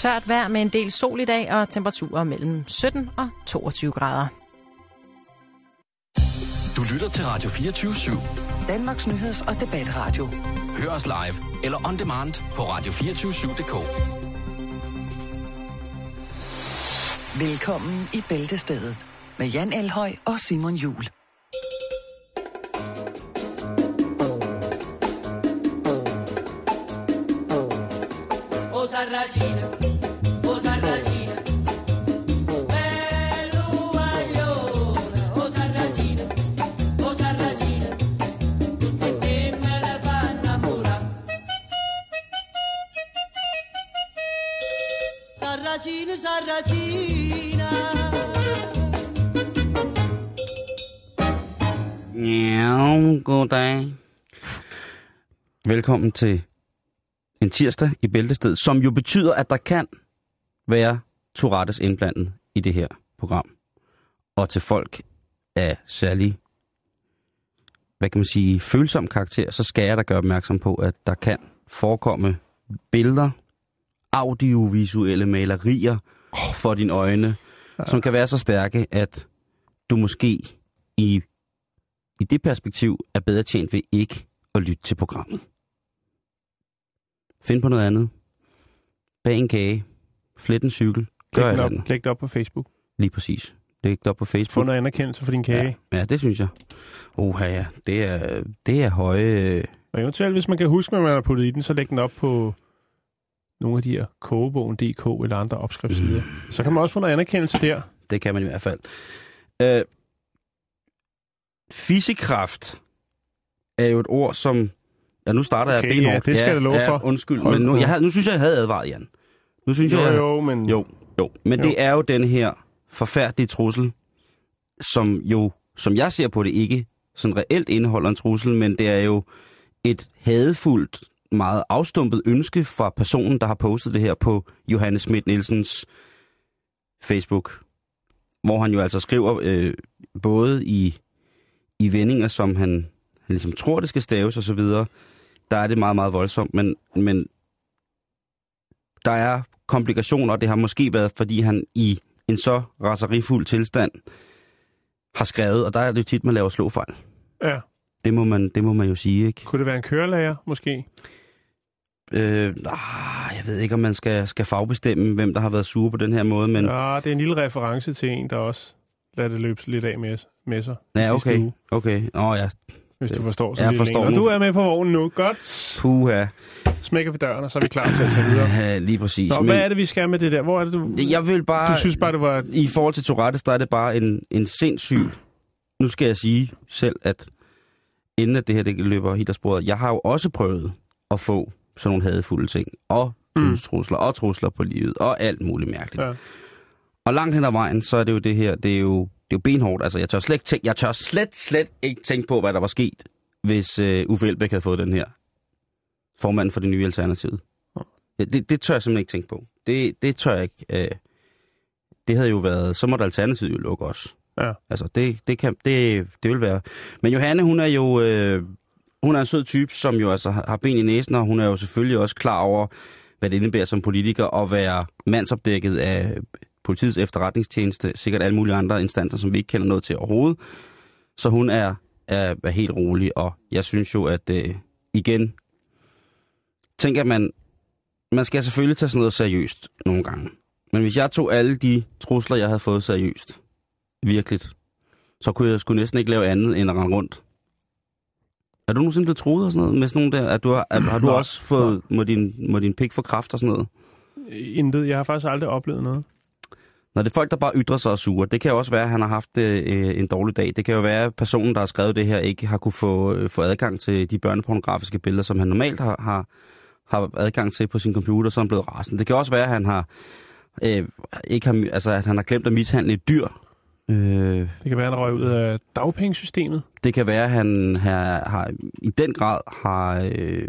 tørt vejr med en del sol i dag og temperaturer mellem 17 og 22 grader. Du lytter til Radio 24 /7. Danmarks nyheds- og debatradio. Hør os live eller on demand på radio247.dk. Velkommen i Bæltestedet med Jan Elhøj og Simon Jul. O Sarracina, Velkommen til en tirsdag i Bæltested, som jo betyder, at der kan være Tourettes indblandet i det her program. Og til folk af særlig, hvad kan man sige, følsom karakter, så skal jeg da gøre opmærksom på, at der kan forekomme billeder, audiovisuelle malerier for dine øjne, som kan være så stærke, at du måske i, i det perspektiv er bedre tjent ved ikke at lytte til programmet. Find på noget andet. Bag en kage. Flet en cykel. Gør Læg et det, op, andet. læg det op på Facebook. Lige præcis. Læg det op på Få Facebook. noget anerkendelse for din kage. Ja, ja, det synes jeg. Oha, ja. Det er, det er høje... Og eventuelt, hvis man kan huske, hvad man har puttet i den, så læg den op på nogle af de her kogebogen.dk eller andre opskriftssider. Mm. Så kan man også få noget anerkendelse der. Det kan man i hvert fald. Øh, fysikraft er jo et ord, som... Ja, nu starter Okay, jeg benhårdt. ja, det skal ja, jeg love ja, for. Undskyld, Hold men nu, jeg, nu synes jeg, jeg havde advaret, Jan. Nu synes Jo, jeg, jeg, jo, men... Jo, jo. Men jo. det er jo den her forfærdelige trussel, som jo, som jeg ser på det, ikke sådan reelt indeholder en trussel, men det er jo et hadefuldt, meget afstumpet ønske fra personen, der har postet det her på Johannes Schmidt Nielsens Facebook, hvor han jo altså skriver øh, både i, i vendinger, som han, han ligesom tror, det skal staves og så videre, der er det meget, meget voldsomt, men, men der er komplikationer, og det har måske været, fordi han i en så raserifuld tilstand har skrevet, og der er det jo tit, man laver slåfejl. Ja. Det må man, det må man jo sige, ikke? Kunne det være en kørelærer, måske? Øh, ah, jeg ved ikke, om man skal, skal fagbestemme, hvem der har været sure på den her måde, men Ja, det er en lille reference til en, der også lader det løbe lidt af med, med sig. ja, okay. uge, Okay, nå ja, hvis du forstår. Så Jeg forstår længere. Og du er med på vognen nu. Godt. puha. Smækker vi døren, og så er vi klar til at tage videre. Lige præcis. Nå, hvad er det, vi skal med det der? Hvor er det, du... Jeg vil bare... Du synes bare, det var... I forhold til Tourettes, der er det bare en, en sindssyg... Nu skal jeg sige selv, at inden at det her det løber helt af sporet, jeg har jo også prøvet at få sådan nogle hadefulde ting, og Mm. trusler, og trusler på livet, og alt muligt mærkeligt. Ja. Og langt hen ad vejen, så er det jo det her, det er jo, det er jo benhårdt. Altså, jeg tør, slet ikke tænke, jeg tør slet, slet ikke tænke på, hvad der var sket, hvis uh, Uffe Elbæk havde fået den her formand for det nye alternativ. Ja, det, det tør jeg simpelthen ikke tænke på. Det, det tør jeg ikke. Uh, det havde jo været, så måtte alternativet jo lukke også. Ja. Altså, det, det, kan, det, det vil være... Men Johanne, hun er jo... Øh, hun er en sød type, som jo altså har har ben i næsen, og hun er jo selvfølgelig også klar over, hvad det indebærer som politiker at være mandsopdækket af politiets efterretningstjeneste, sikkert alle mulige andre instanser, som vi ikke kender noget til overhovedet. Så hun er, er, er helt rolig, og jeg synes jo, at øh, igen, tænker man, man skal selvfølgelig tage sådan noget seriøst nogle gange. Men hvis jeg tog alle de trusler, jeg havde fået seriøst, virkeligt, så kunne jeg sgu næsten ikke lave andet end at rende rundt. Er du nogensinde blevet truet og sådan noget med sådan nogle der? At du har, at, har du også fået, må din, må din pik få kraft og sådan noget? Intet. Jeg har faktisk aldrig oplevet noget. Når det er folk, der bare ytrer sig og sure, det kan jo også være, at han har haft øh, en dårlig dag. Det kan jo være, at personen, der har skrevet det her, ikke har kunne få, øh, få adgang til de børnepornografiske billeder, som han normalt har, har, har adgang til på sin computer, så er han blevet rasende. Det kan også være, at han har, øh, ikke har, altså, at han har glemt at mishandle et dyr. Øh, Det kan være, at han røg ud af dagpengesystemet. det kan være, at han har, har i den grad har, øh,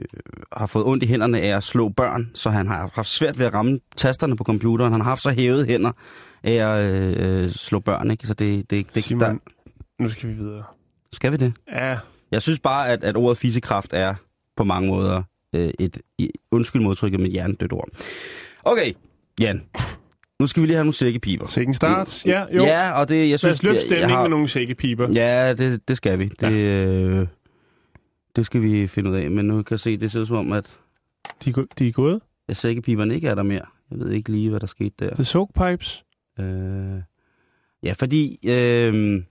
har fået ondt i hænderne af at slå børn, så han har haft svært ved at ramme tasterne på computeren. Han har haft så hævede hænder af at øh, slå børn, ikke? Så det, det, det Simon, der, nu skal vi videre. skal vi det? Ja, Jeg synes bare, at, at ordet fisekraft er på mange måder øh, et, i, undskyld modtrykket, men hjernedødt ord. Okay, Jan, nu skal vi lige have nogle sækkepiber. Sikken start. Ja, jo. Ja, og det, jeg Lad synes... os løfte jeg- jeg har- med nogle sækkepiber. Ja, det, det skal vi. Det, øh, det skal vi finde ud af, men nu kan jeg se, det ser ud som om, at, De, er de er gået. at sækkepiberne ikke er der mere. Jeg ved ikke lige, hvad der skete der. The Soak Pipes. Øh, ja, fordi øh,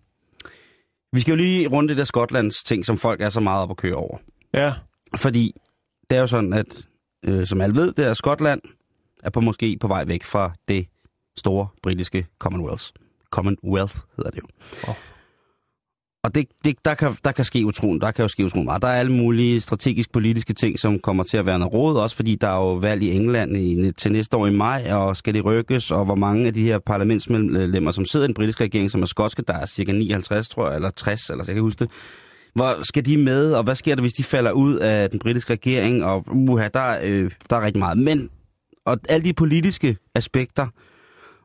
vi skal jo lige runde det der Skotlands ting, som folk er så meget op at køre over. Ja. Fordi det er jo sådan, at øh, som alle ved, det er Skotland er på måske på vej væk fra det store britiske Commonwealth. Commonwealth hedder det jo. Åh. Og det, det, der, kan, der kan ske utroligt, der kan jo ske utroen meget. Der er alle mulige strategisk politiske ting, som kommer til at være noget råd, også fordi der er jo valg i England i, til næste år i maj, og skal det rykkes, og hvor mange af de her parlamentsmedlemmer, som sidder i den britiske regering, som er skotske, der er cirka 59, tror jeg, eller 60, eller så jeg kan huske det, hvor skal de med, og hvad sker der, hvis de falder ud af den britiske regering? Og uha, der, øh, der er rigtig meget. Men, og alle de politiske aspekter,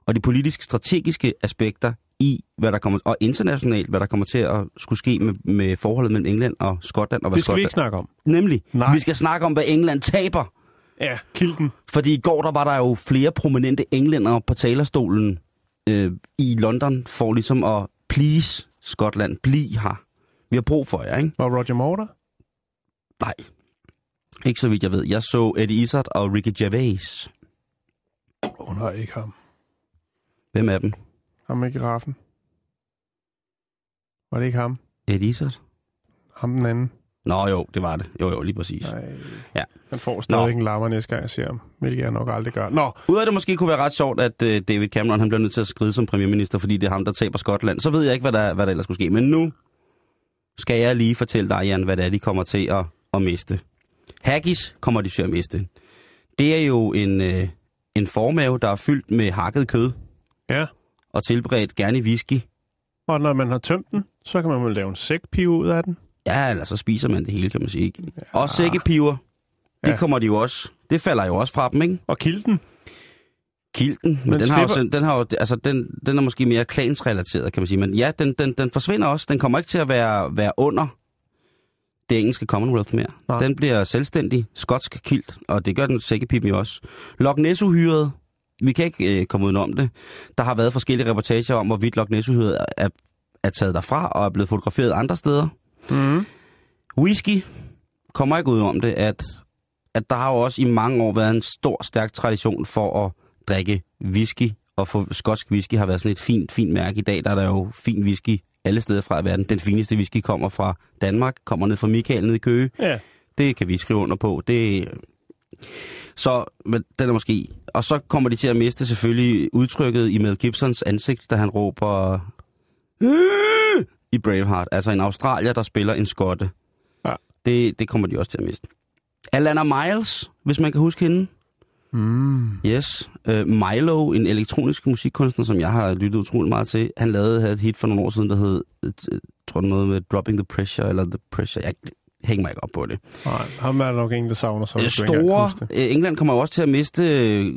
og de politiske strategiske aspekter i, hvad der kommer, og internationalt, hvad der kommer til at skulle ske med, med forholdet mellem England og Skotland. Og hvad Det skal vi Skotland, ikke snakke om. Nemlig, Nej. vi skal snakke om, hvad England taber. Ja, kilden. Fordi i går, der var der jo flere prominente englænder på talerstolen øh, i London, for ligesom at please Skotland, bliv her. Vi har brug for jer, ikke? Og Roger Moore der? Nej. Ikke så vidt jeg ved. Jeg så Eddie Izzard og Ricky Gervais. Oh, nej, ikke ham. Hvem er dem? Ham med giraffen. Var det ikke ham? Eddie Izzard? Ham den anden. Nå jo, det var det. Jo jo, lige præcis. Nej. Ja. Han får stadig Nå. en lammer næste gang, jeg ser ham. Hvilket jeg nok aldrig gør. Nå, Udover at det måske kunne være ret sjovt, at uh, David Cameron han bliver nødt til at skride som premierminister, fordi det er ham, der taber Skotland, så ved jeg ikke, hvad der, hvad der ellers skulle ske. Men nu skal jeg lige fortælle dig, Jan, hvad det er, de kommer til at, at miste. Haggis kommer de til at miste. Det er jo en, øh, en formave, der er fyldt med hakket kød ja. Og tilberedt gerne i whisky. Og når man har tømt den, så kan man vel lave en sækpive ud af den. Ja, eller så spiser man det hele, kan man sige. Ikke? Og sækkepiver, det Ja. kommer de jo også. Det falder jo også fra dem, ikke? Og kilden. Kilden, men, Men den, har jo, slipper- den, har jo, altså den, den er måske mere klansrelateret, kan man sige. Men ja, den, den, den forsvinder også. Den kommer ikke til at være, være under det engelske Commonwealth mere. Nej. Den bliver selvstændig, skotsk kilt, og det gør den sækkepipen jo også. Loch Ness-uhyret, vi kan ikke øh, komme udenom det. Der har været forskellige reportager om, hvorvidt Loch Ness-uhyret er, er, er taget derfra og er blevet fotograferet andre steder. Mm. Whisky kommer ikke ud om det, at, at der har jo også i mange år været en stor, stærk tradition for at drikke whisky, og for skotsk whisky har været sådan et fint, fint mærke. I dag der er der jo fin whisky alle steder fra i verden. Den fineste whisky kommer fra Danmark, kommer ned fra Michael ned i Køge. Ja. Det kan vi skrive under på. Det, så men den er måske... Og så kommer de til at miste selvfølgelig udtrykket i Mel Gibsons ansigt, da han råber... "Øh!" I Braveheart. Altså en australier, der spiller en skotte. Ja. Det, det kommer de også til at miste. Alana Miles, hvis man kan huske hende. Mm. Yes. Uh, Milo, en elektronisk musikkunstner, som jeg har lyttet utrolig meget til. Han lavede et hit for nogle år siden, der hed, øh, øh, tror jeg noget med Dropping the Pressure, eller The Pressure. Jeg hænger mig ikke op på det. Nej, ham er der nok ingen, der savner så. Øh, store, øh, England kommer jo også til at miste øh,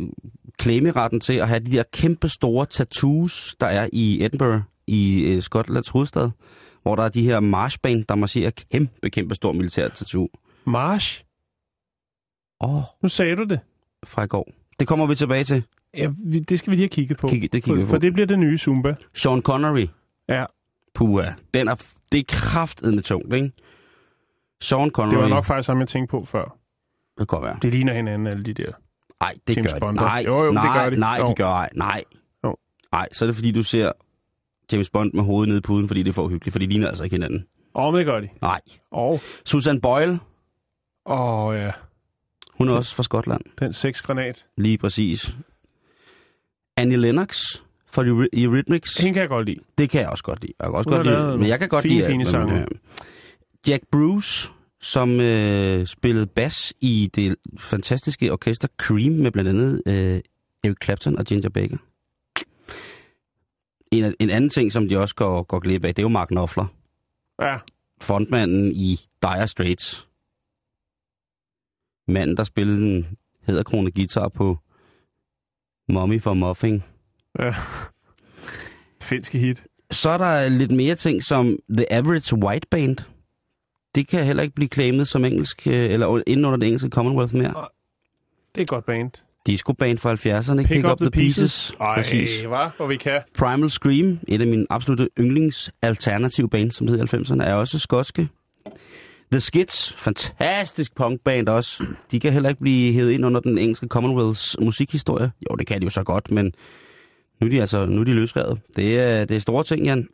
klæmeretten til at have de der kæmpe store tattoos, der er i Edinburgh, i øh, Skotlands hovedstad, hvor der er de her marchband, der marcherer kæmpe, kæmpe stor militær tattoo. Marsh? Åh, oh, Nu sagde du det. fra i går. Det kommer vi tilbage til. Ja, vi, det skal vi lige have kigget på. Kigge- det kigger for, på. for det bliver det nye Zumba. Sean Connery, Ja, puha, den er, det er kraftet med tungt, ikke? Sean Connery, det var nok faktisk ham, jeg tænkte på før. det kan godt være. Det ligner hinanden, alle de der. Nej, det James gør de. Bond. Nej, Jo, jo, det nej, gør de. nej, Jo. de gør ej. Nej. Jo. Nej, så er det fordi, du ser James Bond med hovedet nede i puden, fordi det er for uhyggeligt, for de ligner altså ikke hinanden. Åh, oh, men det gør de. Nej. Og, Susan Boyle, åh oh, ja, hun er også fra Skotland. den sexgranat. Lige præcis. Annie Lennox fra Eury- Eurythmics. Hende kan jeg godt lide. Det kan jeg også godt lide. Jeg kan også Hun godt lide, men jeg kan godt fine, lide... fine alt, sange. Jack Bruce, som øh, spillede bas i det fantastiske orkester Cream med blandt andet øh, Eric Clapton og Ginger Baker. En, en anden ting, som de også går, går glip af, det er jo Mark Knopfler, Ja, frontmanden i Dire Straits. Manden, der spillede en hæderkrone guitar på Mommy for Muffing. ja. Finske hit. Så er der lidt mere ting som The Average White Band. Det kan heller ikke blive claimet som engelsk, øh, eller inden under det engelske Commonwealth mere. Det er et godt band. Disco-band fra 70'erne. Pick, Up The Pieces. Ej, Præcis. hvad? Hvor vi kan. Primal Scream, et af mine absolutte yndlings alternative band, som det hed i 90'erne, er også skotske. The Skids, fantastisk punkband også. De kan heller ikke blive hævet ind under den engelske Commonwealths musikhistorie. Jo, det kan de jo så godt, men nu er de altså nu er de løsrevet. Det er, det er store ting, Jan.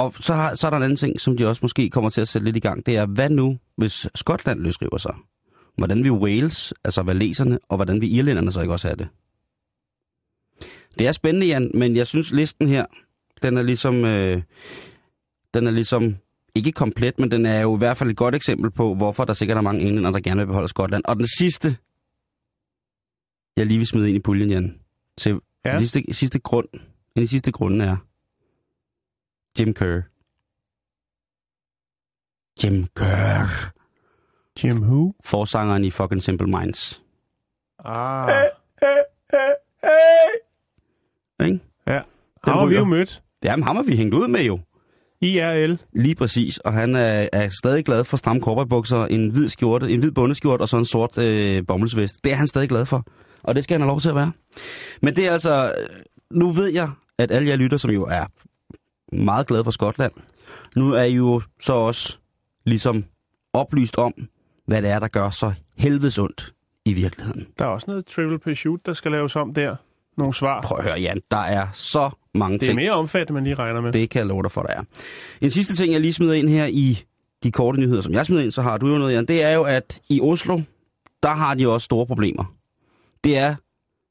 Og så, har, så er der en anden ting, som de også måske kommer til at sætte lidt i gang. Det er, hvad nu, hvis Skotland løsriver sig? Hvordan vil Wales, altså valeserne, og hvordan vil irlænderne så ikke også have det? Det er spændende, Jan, men jeg synes listen her, den er ligesom, øh, den er ligesom ikke komplet, men den er jo i hvert fald et godt eksempel på, hvorfor der sikkert er mange englænder, der gerne vil beholde Skotland. Og den sidste, jeg lige vil smide ind i puljen, Jan, til Ja. sidste, sidste grund, en af de sidste grunde er Jim Kerr. Jim Kerr. Jim Who? Forsangeren i fucking Simple Minds. Ah. Ikke? Ja. Ham har vi jo mødt. Jamen, ham har vi hængt ud med jo. IRL. Lige præcis, og han er, er stadig glad for stramme cowboybukser, en hvid skjorte, en hvid bundeskjort og så en sort øh, bommelsvest. Det er han stadig glad for, og det skal han have lov til at være. Men det er altså, øh, nu ved jeg, at alle jer lytter, som jo er meget glade for Skotland, nu er I jo så også ligesom oplyst om, hvad det er, der gør så helvedes ondt i virkeligheden. Der er også noget Trivial Pursuit, der skal laves om der. Nogle svar. Prøv at høre, Jan, der er så mange Det er ting. mere omfattende, man lige regner med. Det kan jeg love dig for, der er. En sidste ting, jeg lige smider ind her i de korte nyheder, som jeg smider ind, så har du jo noget, Jan. Det er jo, at i Oslo, der har de også store problemer. Det er,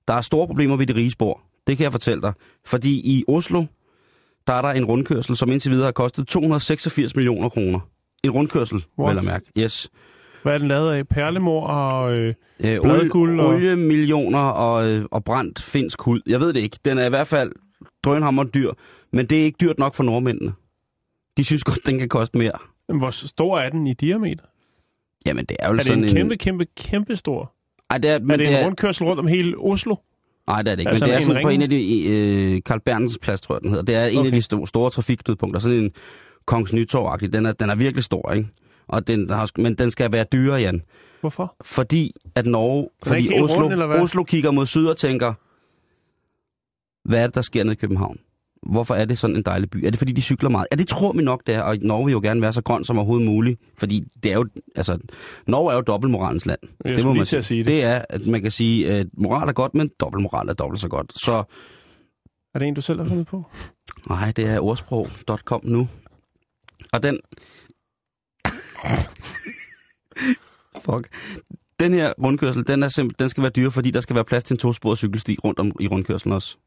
der er store problemer ved de rige spor. Det kan jeg fortælle dig. Fordi i Oslo, der er der en rundkørsel, som indtil videre har kostet 286 millioner kroner. En rundkørsel, What? vel at mærke. Yes. Hvad er den lavet af? Perlemor og... Øh, Øh, olie, Bladguld og- olie, millioner og, øh, og brændt finsk hud. Jeg ved det ikke. Den er i hvert fald drønhammer dyr, men det er ikke dyrt nok for nordmændene. De synes godt, den kan koste mere. hvor stor er den i diameter? Jamen, det er jo Er det sådan en kæmpe, kæmpe, kæmpe stor? Ej, det er, Men er det det en er, rundkørsel rundt om hele Oslo? Nej, det er det ikke. Altså men det er en sådan på ring? en af de... Øh, Karl Bernsens plads, tror jeg, den hedder. Det er en af de store, store trafikknudepunkter. Sådan en Kongens nytorv den er, den er virkelig stor, ikke? Og den har, men den skal være dyrere, Jan. Hvorfor? Fordi at Norge... Fordi Oslo, rund, eller hvad? Oslo kigger mod syd og tænker, hvad er det, der sker nede i København? Hvorfor er det sådan en dejlig by? Er det, fordi de cykler meget? Ja, det tror vi nok, det er. Og Norge vil jo gerne være så grøn som overhovedet muligt. Fordi det er jo... Altså, Norge er jo dobbeltmoralens land. Jeg det lige man at sige det. Det er, at man kan sige, at moral er godt, men dobbeltmoral er dobbelt så godt. Så Er det en, du selv har fundet på? nej, det er ordsprog.com nu. Og den... Fuck. Den her rundkørsel, den, er simp- den skal være dyr, fordi der skal være plads til en tosporet cykelsti rundt om i rundkørslen også.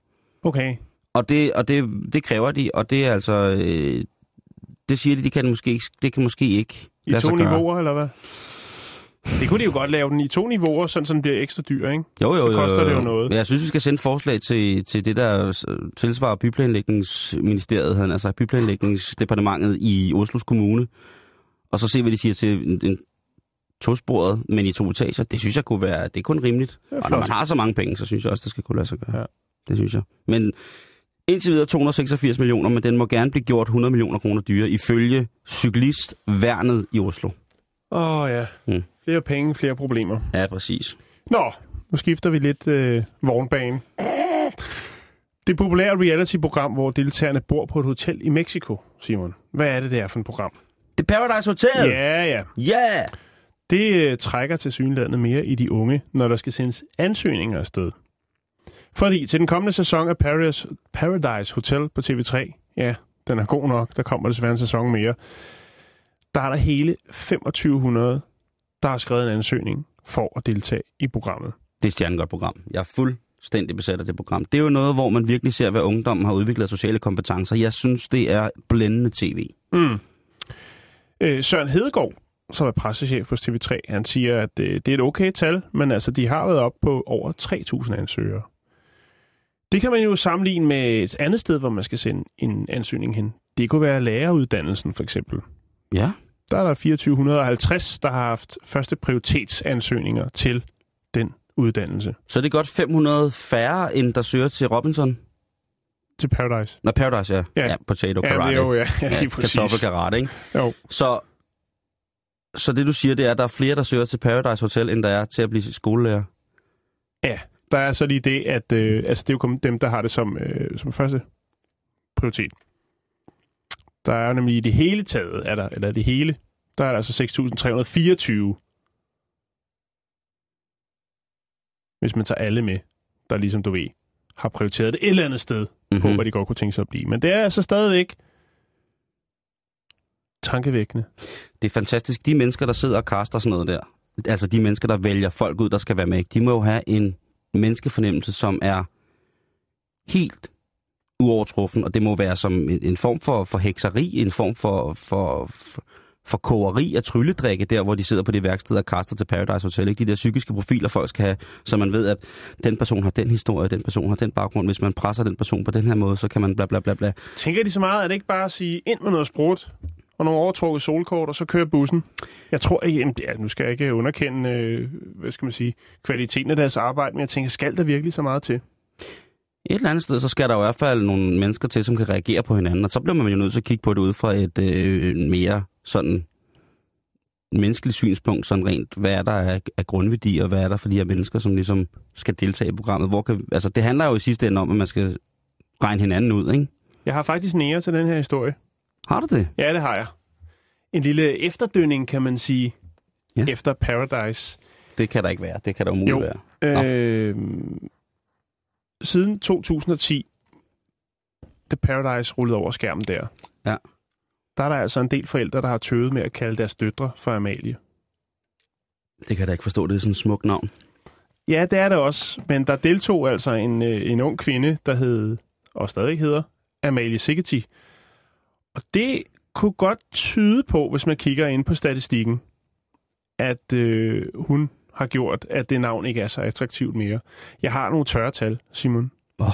Okay. Og det, og det, det kræver de, og det er altså... Øh, det siger de, de kan måske ikke, det kan måske ikke I to niveauer, eller hvad? Det kunne de jo godt lave den i to niveauer, sådan så den bliver ekstra dyr, ikke? Jo, jo, Så koster jo, det jo jo. noget. Men jeg synes, vi skal sende forslag til, til det, der tilsvarer byplanlægningsministeriet, han, altså byplanlægningsdepartementet i Oslos Kommune, og så se, hvad de siger til en, en tosporet, men i to etager. Det synes jeg kunne være, det er kun rimeligt. er og når man har så mange penge, så synes jeg også, det skal kunne lade sig gøre. Ja. Det synes jeg. Men indtil videre 286 millioner, men den må gerne blive gjort 100 millioner kroner dyre, ifølge cyklistværnet i Oslo. Åh oh, ja. Mm. Flere penge, flere problemer. Ja, præcis. Nå, nu skifter vi lidt øh, vognbane. Det populære reality-program, hvor deltagerne bor på et hotel i Mexico, Simon. Hvad er det, det er for et program? Det Paradise Hotel! Ja, ja. Yeah! Det øh, trækker til synlandet mere i de unge, når der skal sendes ansøgninger afsted. Fordi til den kommende sæson af Paradise, Paradise Hotel på TV3, ja, den er god nok, der kommer desværre en sæson mere, der er der hele 2500, der har skrevet en ansøgning for at deltage i programmet. Det er et stjernegodt program. Jeg er fuldstændig besat af det program. Det er jo noget, hvor man virkelig ser, hvad ungdommen har udviklet sociale kompetencer. Jeg synes, det er blændende tv. Mm. Øh, Søren Hedegaard, som er pressechef hos TV3, han siger, at øh, det er et okay tal, men altså, de har været op på over 3.000 ansøgere. Det kan man jo sammenligne med et andet sted, hvor man skal sende en ansøgning hen. Det kunne være læreruddannelsen, for eksempel. Ja, Der er der 2450, der har haft første prioritetsansøgninger til den uddannelse så er det godt 500 færre, end der søger til Robinson. til Paradise. Nå, Paradise, ja. Ja. Ja, potato Ja, karate. det er jo, ja, ja, lige ja, præcis. kartoffelkarate, ikke? Jo. Så Så det du siger, det er, at der er flere, der søger til Paradise Hotel, end der er til at blive skolelærer? Ja, der er så lige det, at øh, altså, det er jo kun dem, der har det som, øh, som første prioritet. Der er jo nemlig i det hele taget, er der, eller det hele, der er der altså 6.324, hvis man tager alle med, der ligesom du ved, har prioriteret det et eller andet sted, mm-hmm. på hvad de godt kunne tænke sig at blive. Men det er altså stadigvæk tankevækkende. Det er fantastisk. De mennesker, der sidder og kaster sådan noget der, altså de mennesker, der vælger folk ud, der skal være med, de må jo have en menneskefornemmelse, som er helt uovertruffen, og det må være som en, en form for, for hekseri, en form for, for, for, for kogeri af trylledrikke, der hvor de sidder på det værksted og kaster til Paradise Hotel. Ikke? De der psykiske profiler, folk skal have, så man ved, at den person har den historie, den person har den baggrund. Hvis man presser den person på den her måde, så kan man bla bla bla bla. Tænker de så meget, at det ikke bare at sige ind med noget sprut og nogle overtrukket solkort, og så kører bussen? Jeg tror ikke, jamen, ja, nu skal jeg ikke underkende, øh, hvad skal man sige, kvaliteten af deres arbejde, men jeg tænker, skal der virkelig så meget til? Et eller andet sted, så skal der i hvert fald nogle mennesker til, som kan reagere på hinanden, og så bliver man jo nødt til at kigge på det ud fra et øh, mere sådan menneskeligt synspunkt, sådan rent, hvad er der af, af grundværdier, og hvad er der for de her mennesker, som ligesom skal deltage i programmet. Hvor kan, altså, det handler jo i sidste ende om, at man skal regne hinanden ud, ikke? Jeg har faktisk nære til den her historie. Har du det? Ja, det har jeg. En lille efterdønning, kan man sige, Ja. efter Paradise. Det kan der ikke være. Det kan der umuligt Jo. være. Nå. Øh, siden 2010, da Paradise rullede over skærmen der, Ja. der er der altså en del forældre, der har tøvet med at kalde deres døtre for Amalie. Det kan jeg da ikke forstå. Det er sådan et smukt navn. Ja, det er det også, men der deltog altså en, øh, en ung kvinde, der hed, og stadig hedder, Amalie Sigeti. Og det kunne godt tyde på, hvis man kigger ind på statistikken, at øh, hun har gjort, at det navn ikke er så attraktivt mere. Jeg har nogle tørre tal, Simon. Åh.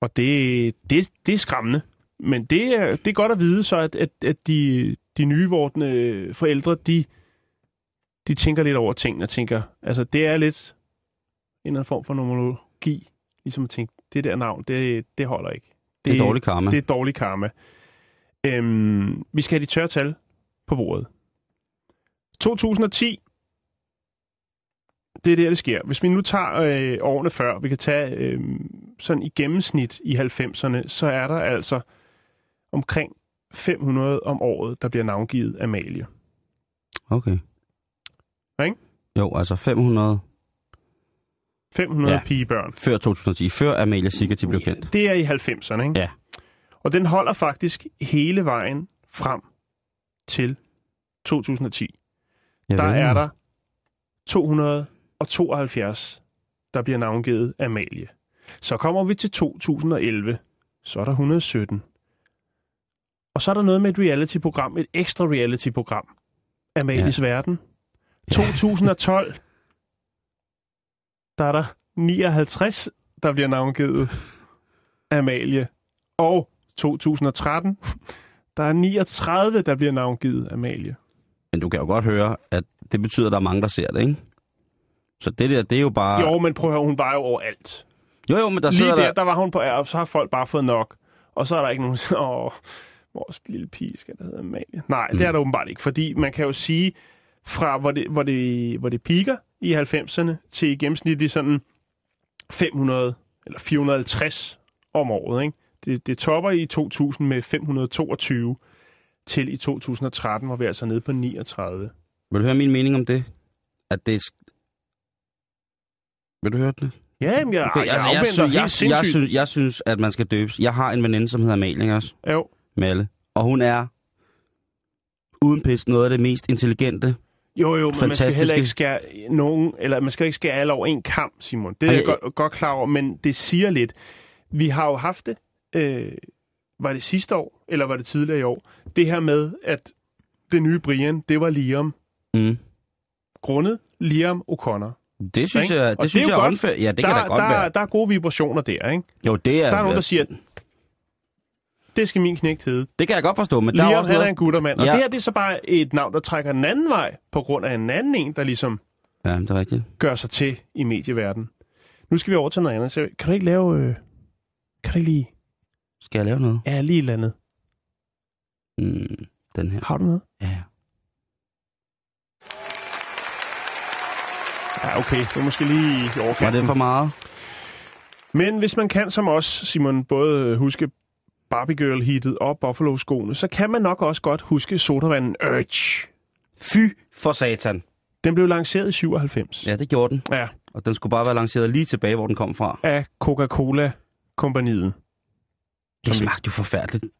Og det, det, det er skræmmende. Men det er, det er godt at vide så, at, at, at de, de nyvortende forældre, de, de tænker lidt over tingene og tænker, altså det er lidt en eller anden form for nomologi, ligesom at tænke, det der navn, det, det holder ikke. Det er dårlig karma. Det er dårlig karma. Øhm, vi skal have de tørre tal på bordet. 2010, det er der, det sker. Hvis vi nu tager øh, årene før, vi kan tage øh, sådan i gennemsnit i 90'erne, så er der altså omkring 500 om året, der bliver navngivet Amalie. Okay. Ikke? Jo, altså 500 500 Ja. pigebørn. før 2010. Før Amalie Sigeti blev kendt. Det er i 90'erne, ikke? Ja. Og den holder faktisk hele vejen frem til 2010. Jeg der ved er der 272, der bliver navngivet Amalie. Så kommer vi til 2011, så er der 117. Og så er der noget med et reality-program, et ekstra reality-program. Amalies ja. Verden. 2012, der er der 59, der bliver navngivet Amalie. Og 2013, der er 39, der bliver navngivet Amalie. Men du kan jo godt høre, at det betyder, at der er mange, der ser det, ikke? Så det der, det er jo bare... Jo, men prøv at høre, hun var jo overalt. jo, jo men der Lige der, der... der var hun på og så har folk bare fået nok. Og så er der ikke nogen, der åh, vores lille pige skal der hedde Amalie. Nej, mm. det er der åbenbart ikke, fordi man kan jo sige, fra hvor det, hvor det, hvor det piker i 90'erne til i gennemsnit sådan 500 eller 450 om året. Ikke? Det, det topper i 2000 med 522 til i 2013, hvor vi er altså nede på 39. Vil du høre min mening om det? At det Vil du høre det? Ja, men jeg, Okay, jeg, altså, jeg, jeg, sy- jeg, jeg, sindssygt. synes, jeg synes, at man skal døbes. Jeg har en veninde, som hedder Amalie, også? Jo, Malle. Og hun er uden pis noget af det mest intelligente. Jo, jo, men man skal Fantastiske. heller ikke skære nogen, eller man skal ikke skære alle over en kamp, Simon. Det er Ej, jeg godt, godt klar over, men det siger lidt. Vi har jo haft det, øh, var det sidste år, eller var det tidligere i år, det her med, at det nye Brian, det var Liam. Mm. Grundet Liam O'Connor. Det synes Ikke? jeg, Og det det synes er jeg jo er godt. unfair. Ja, det der, kan da godt der, være. der er gode vibrationer der, ikke? Jo, det er... Der er nogen, der siger, det skal min knægt hedde. Det kan jeg godt forstå, men der er Liam, også han er noget... en guttermand. Og Ja. det her, det er så bare et navn, der trækker en anden vej, på grund af en anden en, der ligesom Ja, det er rigtigt. gør sig til i medieverdenen. Nu skal vi over til noget andet. Så kan du ikke lave... Øh, kan du ikke lige... Skal jeg lave noget? Ja, lige et eller andet. Mm, den her. Har du noget? Ja. Ja, okay. Det er måske lige i Var overkanten. det for meget? Men hvis man kan som os, Simon, både huske Barbie Girl hittet og Buffalo skoene, så kan man nok også godt huske sodavanden Urge. Fy for satan. Den blev lanceret i 97. Ja, det gjorde den. ja Og den skulle bare være lanceret lige tilbage, hvor den kom fra. af Coca-Cola-kompaniet. Det smagte jo forfærdeligt.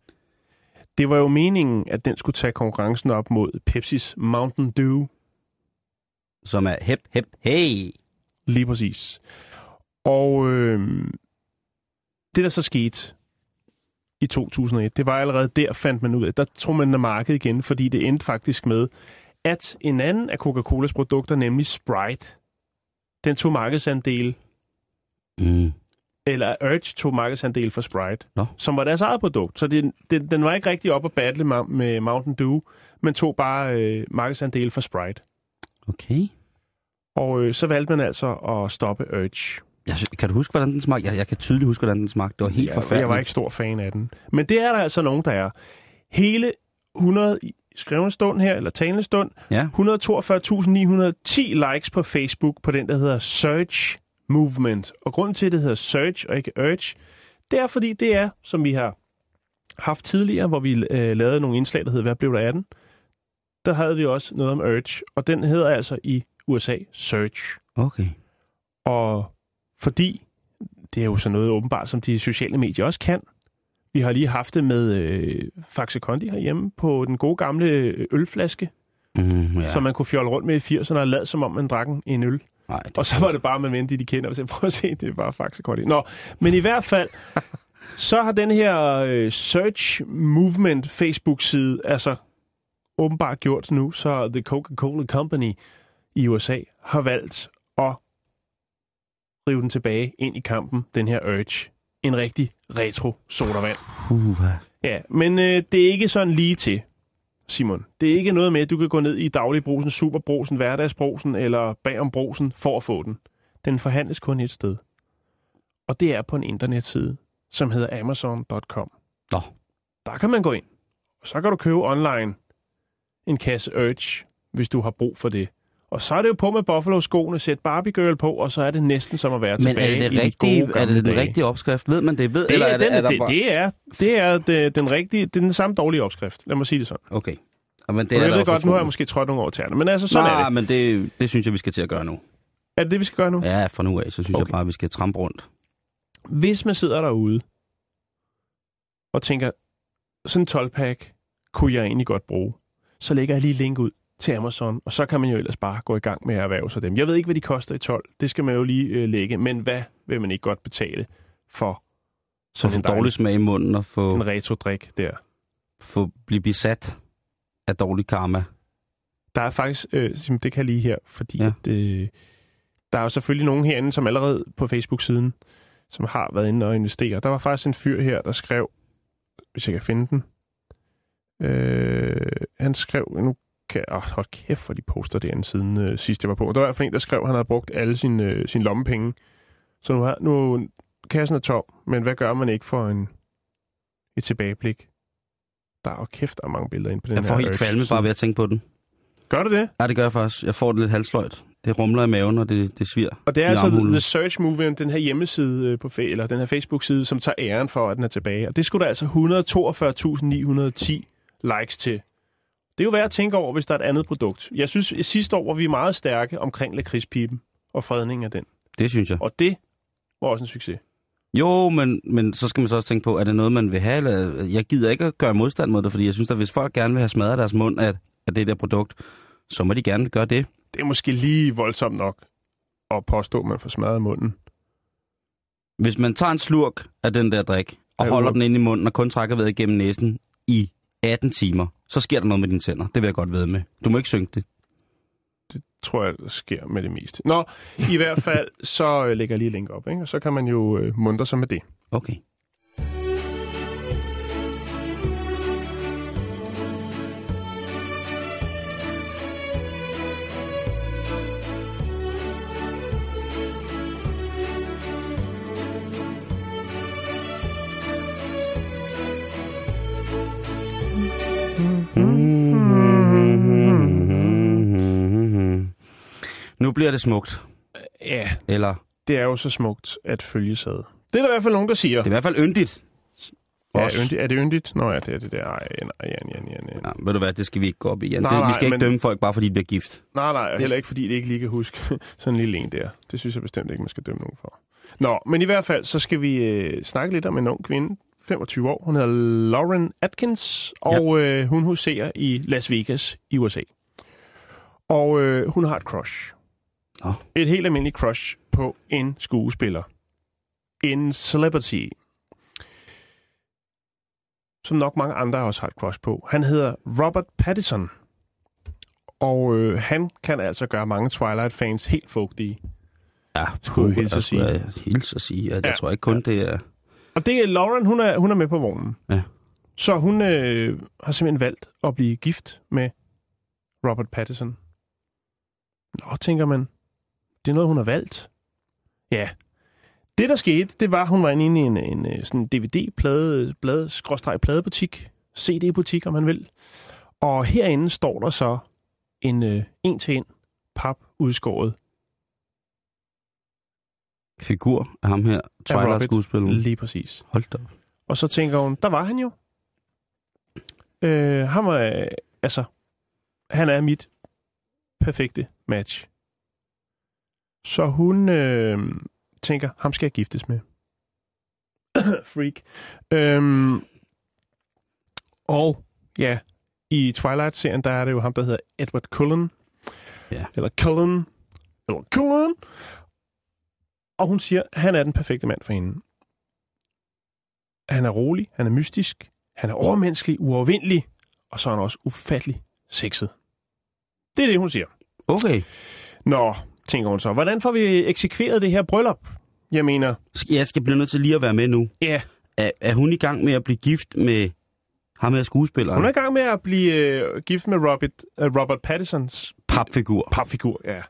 Det var jo meningen, at den skulle tage konkurrencen op mod Pepsis Mountain Dew. Som er hep, hep, hey. Lige præcis. Og øh, det, der så skete i 2001, det var allerede der, fandt man ud af, der tog man af markedet igen, fordi det endte faktisk med, at en anden af Coca-Colas produkter, nemlig Sprite, den tog markedsandel, Mm. Eller Urge tog markedsandel for Sprite, Nå. som var deres eget produkt. Så det, det, den var ikke rigtig op at battle med, Mountain Dew, men tog bare øh, markedsandel for Sprite. Okay. Og øh, så valgte man altså at stoppe Urge. Jeg, kan du huske, hvordan den smagte? Jeg, jeg kan tydeligt huske, hvordan den smagte. Det var helt Ja, forfærdeligt. Jeg var ikke stor fan af den. Men det er der altså nogen, der er. Hele 100 i skrevne stund her, eller talende stund, Ja. 142.910 likes på Facebook på den, der hedder Search Movement. Og grunden til, at det hedder Search og ikke Urge, det er fordi, det er, som vi har haft tidligere, hvor vi øh, lavede nogle indslag, der hedder Hvad blev der af den? Der havde vi også noget om Urge, og den hedder altså i USA Search. Okay. Og fordi det er jo sådan noget åbenbart, som de sociale medier også kan. Vi har lige haft det med øh, Faxe Kondi herhjemme på den gode gamle øh, ølflaske, Mm, ja. som man kunne fjolle rundt med i 80'erne og lad som om man drak en øl. Nej, det Og så var det bare, man vendte de kender og sagde, prøv at se, det bare Faxe Kondi. Nå, men i hvert fald, så har den her øh, Search Movement Facebook-side altså åbenbart gjort nu, så The Coca-Cola Company i USA har valgt at rive den tilbage ind i kampen, den her Urge. En rigtig retro sodavand. Uh, Ja, men øh, det er ikke sådan lige til, Simon. Det er ikke noget med, at du kan gå ned i dagligbrusen, superbrusen, hverdagsbrusen eller bagom brusen for at få den. Den forhandles kun et sted. Og det er på en internetside, som hedder amazon.com. Nå. Der kan man gå ind. Og så kan du købe online en kasse Urge, hvis du har brug for det. Og så er det jo på med Buffalo-skoene, sæt Barbie Girl på, og så er det næsten som at være Men tilbage er det, i det de rigtige, gode er det den dage. rigtige opskrift? Ved man det? Ved, Det, eller er, det, den, er der det, det, er, det er det, den rigtige, det er den samme dårlige opskrift. Lad mig sige det sådan. Okay. Men det er jeg ved godt, nu har jeg måske trådt nogle over tæerne. Men altså, sådan Nej, er det. men det, det synes jeg, vi skal til at gøre nu. Er det det, vi skal gøre nu? Ja, fra nu af, så synes okay. Jeg bare, vi skal trampe rundt. Hvis man sidder derude og tænker, sådan en 12-pack kunne jeg egentlig godt bruge, så lægger jeg lige link ud til Amazon, og så kan man jo ellers bare gå i gang med at erhverve sig dem. Jeg ved ikke, hvad de koster i 12. Det skal man jo lige øh, lægge. Men hvad vil man ikke godt betale for Så sådan få en dårlig smag i munden og få, en retro-drik der? få blive besat af dårlig karma. Der er faktisk, øh, det kan jeg lige her, fordi ja. at, øh, der er jo selvfølgelig nogen herinde, som allerede på Facebook-siden, som har været inde og investere. Der var faktisk en fyr her, der skrev, hvis jeg kan finde den, øh, han skrev, nu kan åh, hold kæft, hvor de poster det anden siden øh, sidst jeg var på. Der var i hvert fald en, der skrev, at han havde brugt alle sine, øh, sine lommepenge. Så nu, har, nu kassen er tom, men hvad gør man ikke for en, et tilbageblik? Der er jo kæft, der er mange billeder ind på den Jeg får her helt kvalme bare ved at tænke på den. Gør du det? Ja, det gør jeg faktisk. Jeg får det lidt halsløjt. Det rumler i maven, og det, det svir. Og det er altså armhulen. The Search Movement, den her hjemmeside øh, på eller den her Facebook-side, som tager æren for, at den er tilbage. Og det skulle der altså 142.910 likes til. Det er jo værd at tænke over, hvis der er et andet produkt. Jeg synes, at sidste år var vi meget stærke omkring lakridspipen og fredningen af den. Det synes jeg. Og det var også en succes. Jo, men, men så skal man så også tænke på, er det noget, man vil have? Eller, jeg gider ikke at gøre modstand mod det, fordi jeg synes, at hvis folk gerne vil have smadret deres mund af, af det der produkt, så må de gerne gøre det. Det er måske lige voldsomt nok at påstå, at man får smadret munden. Hvis man tager en slurk af den der drik, og Ja, holder den ind i munden og kun trækker vejret igennem næsen i 18 timer, så sker der noget med dine tænder. Det vil jeg godt ved med. Du må ikke synke det. tror jeg, der sker med det meste. Nå, i hvert fald, så øh, lægger jeg lige link op, ikke? og så kan man jo øh, muntre sig med det. Okay. Nu bliver det smukt. Ja, Eller, det er jo så smukt at følge sad. Det er der i hvert fald nogen, der siger. det er i hvert fald yndigt. Ja, Også. yndigt, er det yndigt? Nå ja, det er det der. Ej, nej, Jan, Jan, Jan, Jan. Ja, ved du hvad, det skal vi ikke gå op i. Jan. Nej, det, nej, vi skal ikke men- dømme folk, bare fordi de bliver gift. Nej, nej, og heller ikke fordi det ikke lige kan huske sådan en lille en der. Det synes jeg bestemt ikke, man skal dømme nogen for. Nå, men i hvert fald, så skal vi øh, snakke lidt om en ung kvinde, 25 år. Hun hedder Lauren Atkins, og øh, hun huserer i Las Vegas i USA. Og øh, hun har et crush. Nå. Et helt almindeligt crush på en skuespiller. En celebrity. Som nok mange andre også har et crush på. Han hedder Robert Pattinson. Og øh, han kan altså gøre mange Twilight-fans helt fugtige. Ja, Skulle jeg hilse at sige. Jeg hilse at sige, at Ja. jeg tror ikke kun, det er... Og det er Lauren, hun er, hun er med på vognen. Ja. Så hun øh, har simpelthen valgt at blive gift med Robert Pattinson. Nå, tænker man. Det er noget, hun har valgt. Ja. Det, der skete, det var, at hun var inde i en, en, øh, sådan DVD-plade, plade, skråstreg pladebutik, CD-butik, om man vil. Og herinde står der så en øh, en-til-en pap udskåret Figur af ham her, Twilight-skuespilleren. lige præcis. Hold da. Og så tænker hun, der var han jo. Øh, han var, øh, altså, han er mit perfekte match. Så hun øh, tænker, ham skal jeg giftes med. Freak. Øhm, og ja, i Twilight-serien, der er det jo ham, der hedder Edward Cullen. Ja. Eller Cullen. Eller Cullen. Og hun siger, han er den perfekte mand for hende. Han er rolig, han er mystisk, han er overmenneskelig, uovervindelig, og så er han også ufattelig sexet. Det er det, hun siger. Okay. Nå, tænker hun så. Hvordan får vi eksekveret det her bryllup? Jeg mener, Jeg skal blive nødt til lige at være med nu. ja, Er, er hun i gang med at blive gift med ham her skuespilleren? hun er i gang med at blive øh, gift med Robert, øh, Robert Pattinsons papfigur. papfigur. Ja.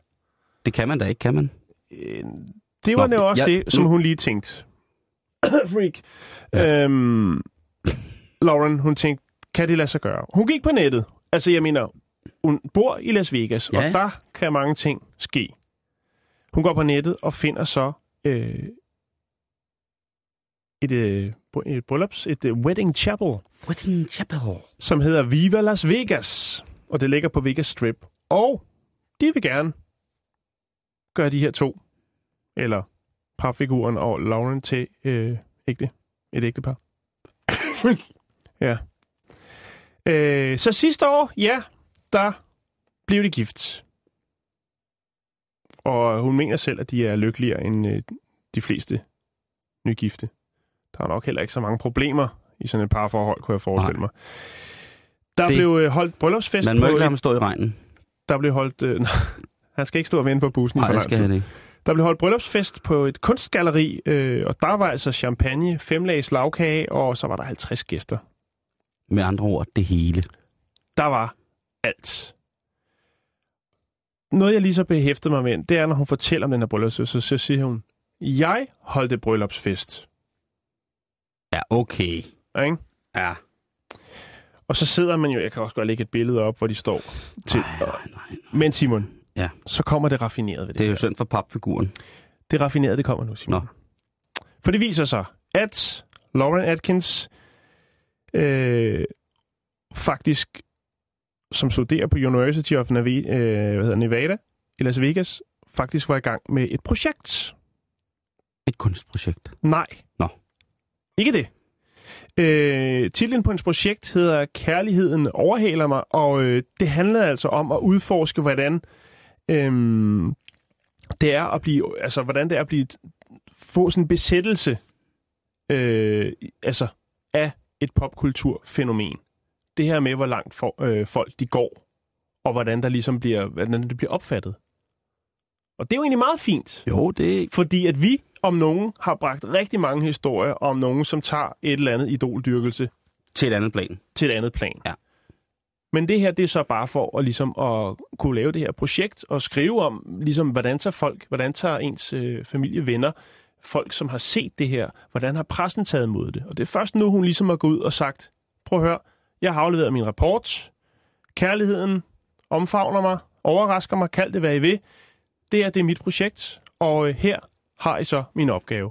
Det kan man da ikke, kan man? Øh, det var Nå, jo også jeg- det, som nu- hun lige tænkte. Freak. Ja. Øhm, Lauren, hun tænkte, kan det lade sig gøre? Hun gik på nettet. Altså, jeg mener, hun bor i Las Vegas, Ja. og der kan mange ting ske. Hun går på nettet og finder så øh, et, øh, et bryllups, et øh, wedding chapel, Wedding Chapel. som hedder Viva Las Vegas. Og det ligger på Vegas Strip. Og de vil gerne gøre de her to, eller papfiguren og Lauren til øh, ægte, et ægte par. ja. Øh, så sidste år, ja, der blev de gift. Og hun mener selv, at de er lykkeligere end øh, de fleste nygifte. Der er nok heller ikke så mange problemer i sådan et parforhold, kunne jeg forestille mig. Der Det- blev øh, holdt bryllupsfest Man må ikke lade ham stå i regnen. der blev holdt... Øh, han skal ikke stå og vente på bussen i Nej, det skal han ikke. Der blev holdt bryllupsfest på et kunstgalleri, øh, og der var altså champagne, femlags lavkage, og så var der 50 gæster. Med andre ord, det hele. Der var alt. Noget, jeg lige så behæftede mig med, det er, når hun fortæller om den her bryllupsfest, så, så siger hun, jeg holdt et bryllupsfest. Ja, okay. Ikke? Ja. Og så sidder man jo, jeg kan også godt lægge et billede op, hvor de står til. Nej, nej, nej. Men Simon, Ja. så kommer det raffinerede ved det, Det er jo her. synd for papfiguren. Det raffinerede, det kommer nu, Simon. Nå. For det viser sig, at Lauren Atkins øh, faktisk, som studerer på University of Navi, øh, hvad hedder, Nevada i Las Vegas, faktisk var i gang med et projekt. Et kunstprojekt. Nej. Nå. Ikke det. Øh, titlen på hendes projekt hedder Kærligheden overhaler mig, og øh, det handler altså om at udforske, hvordan øh, det er at blive, altså hvordan det er at blive få sådan en besættelse øh, altså af et popkulturfænomen. Det her med, hvor langt for, øh, folk de går, og hvordan der ligesom bliver, hvordan det bliver opfattet. Og det er jo egentlig meget fint. Jo, det Fordi at vi om nogen har bragt rigtig mange historier om nogen, som tager et eller andet idoldyrkelse til et andet plan. til et andet plan. Ja. Men det her, det er så bare for at, ligesom, at kunne lave det her projekt og skrive om, ligesom, hvordan tager folk, hvordan tager ens øh, familie, venner, folk, som har set det her, hvordan har pressen taget imod det. Og det er først nu, hun ligesom har gået ud og sagt, prøv at høre, jeg har afleveret min rapport, kærligheden omfavner mig, overrasker mig, kald det hvad I vil. det er, det er mit projekt, og øh, her har I så min opgave.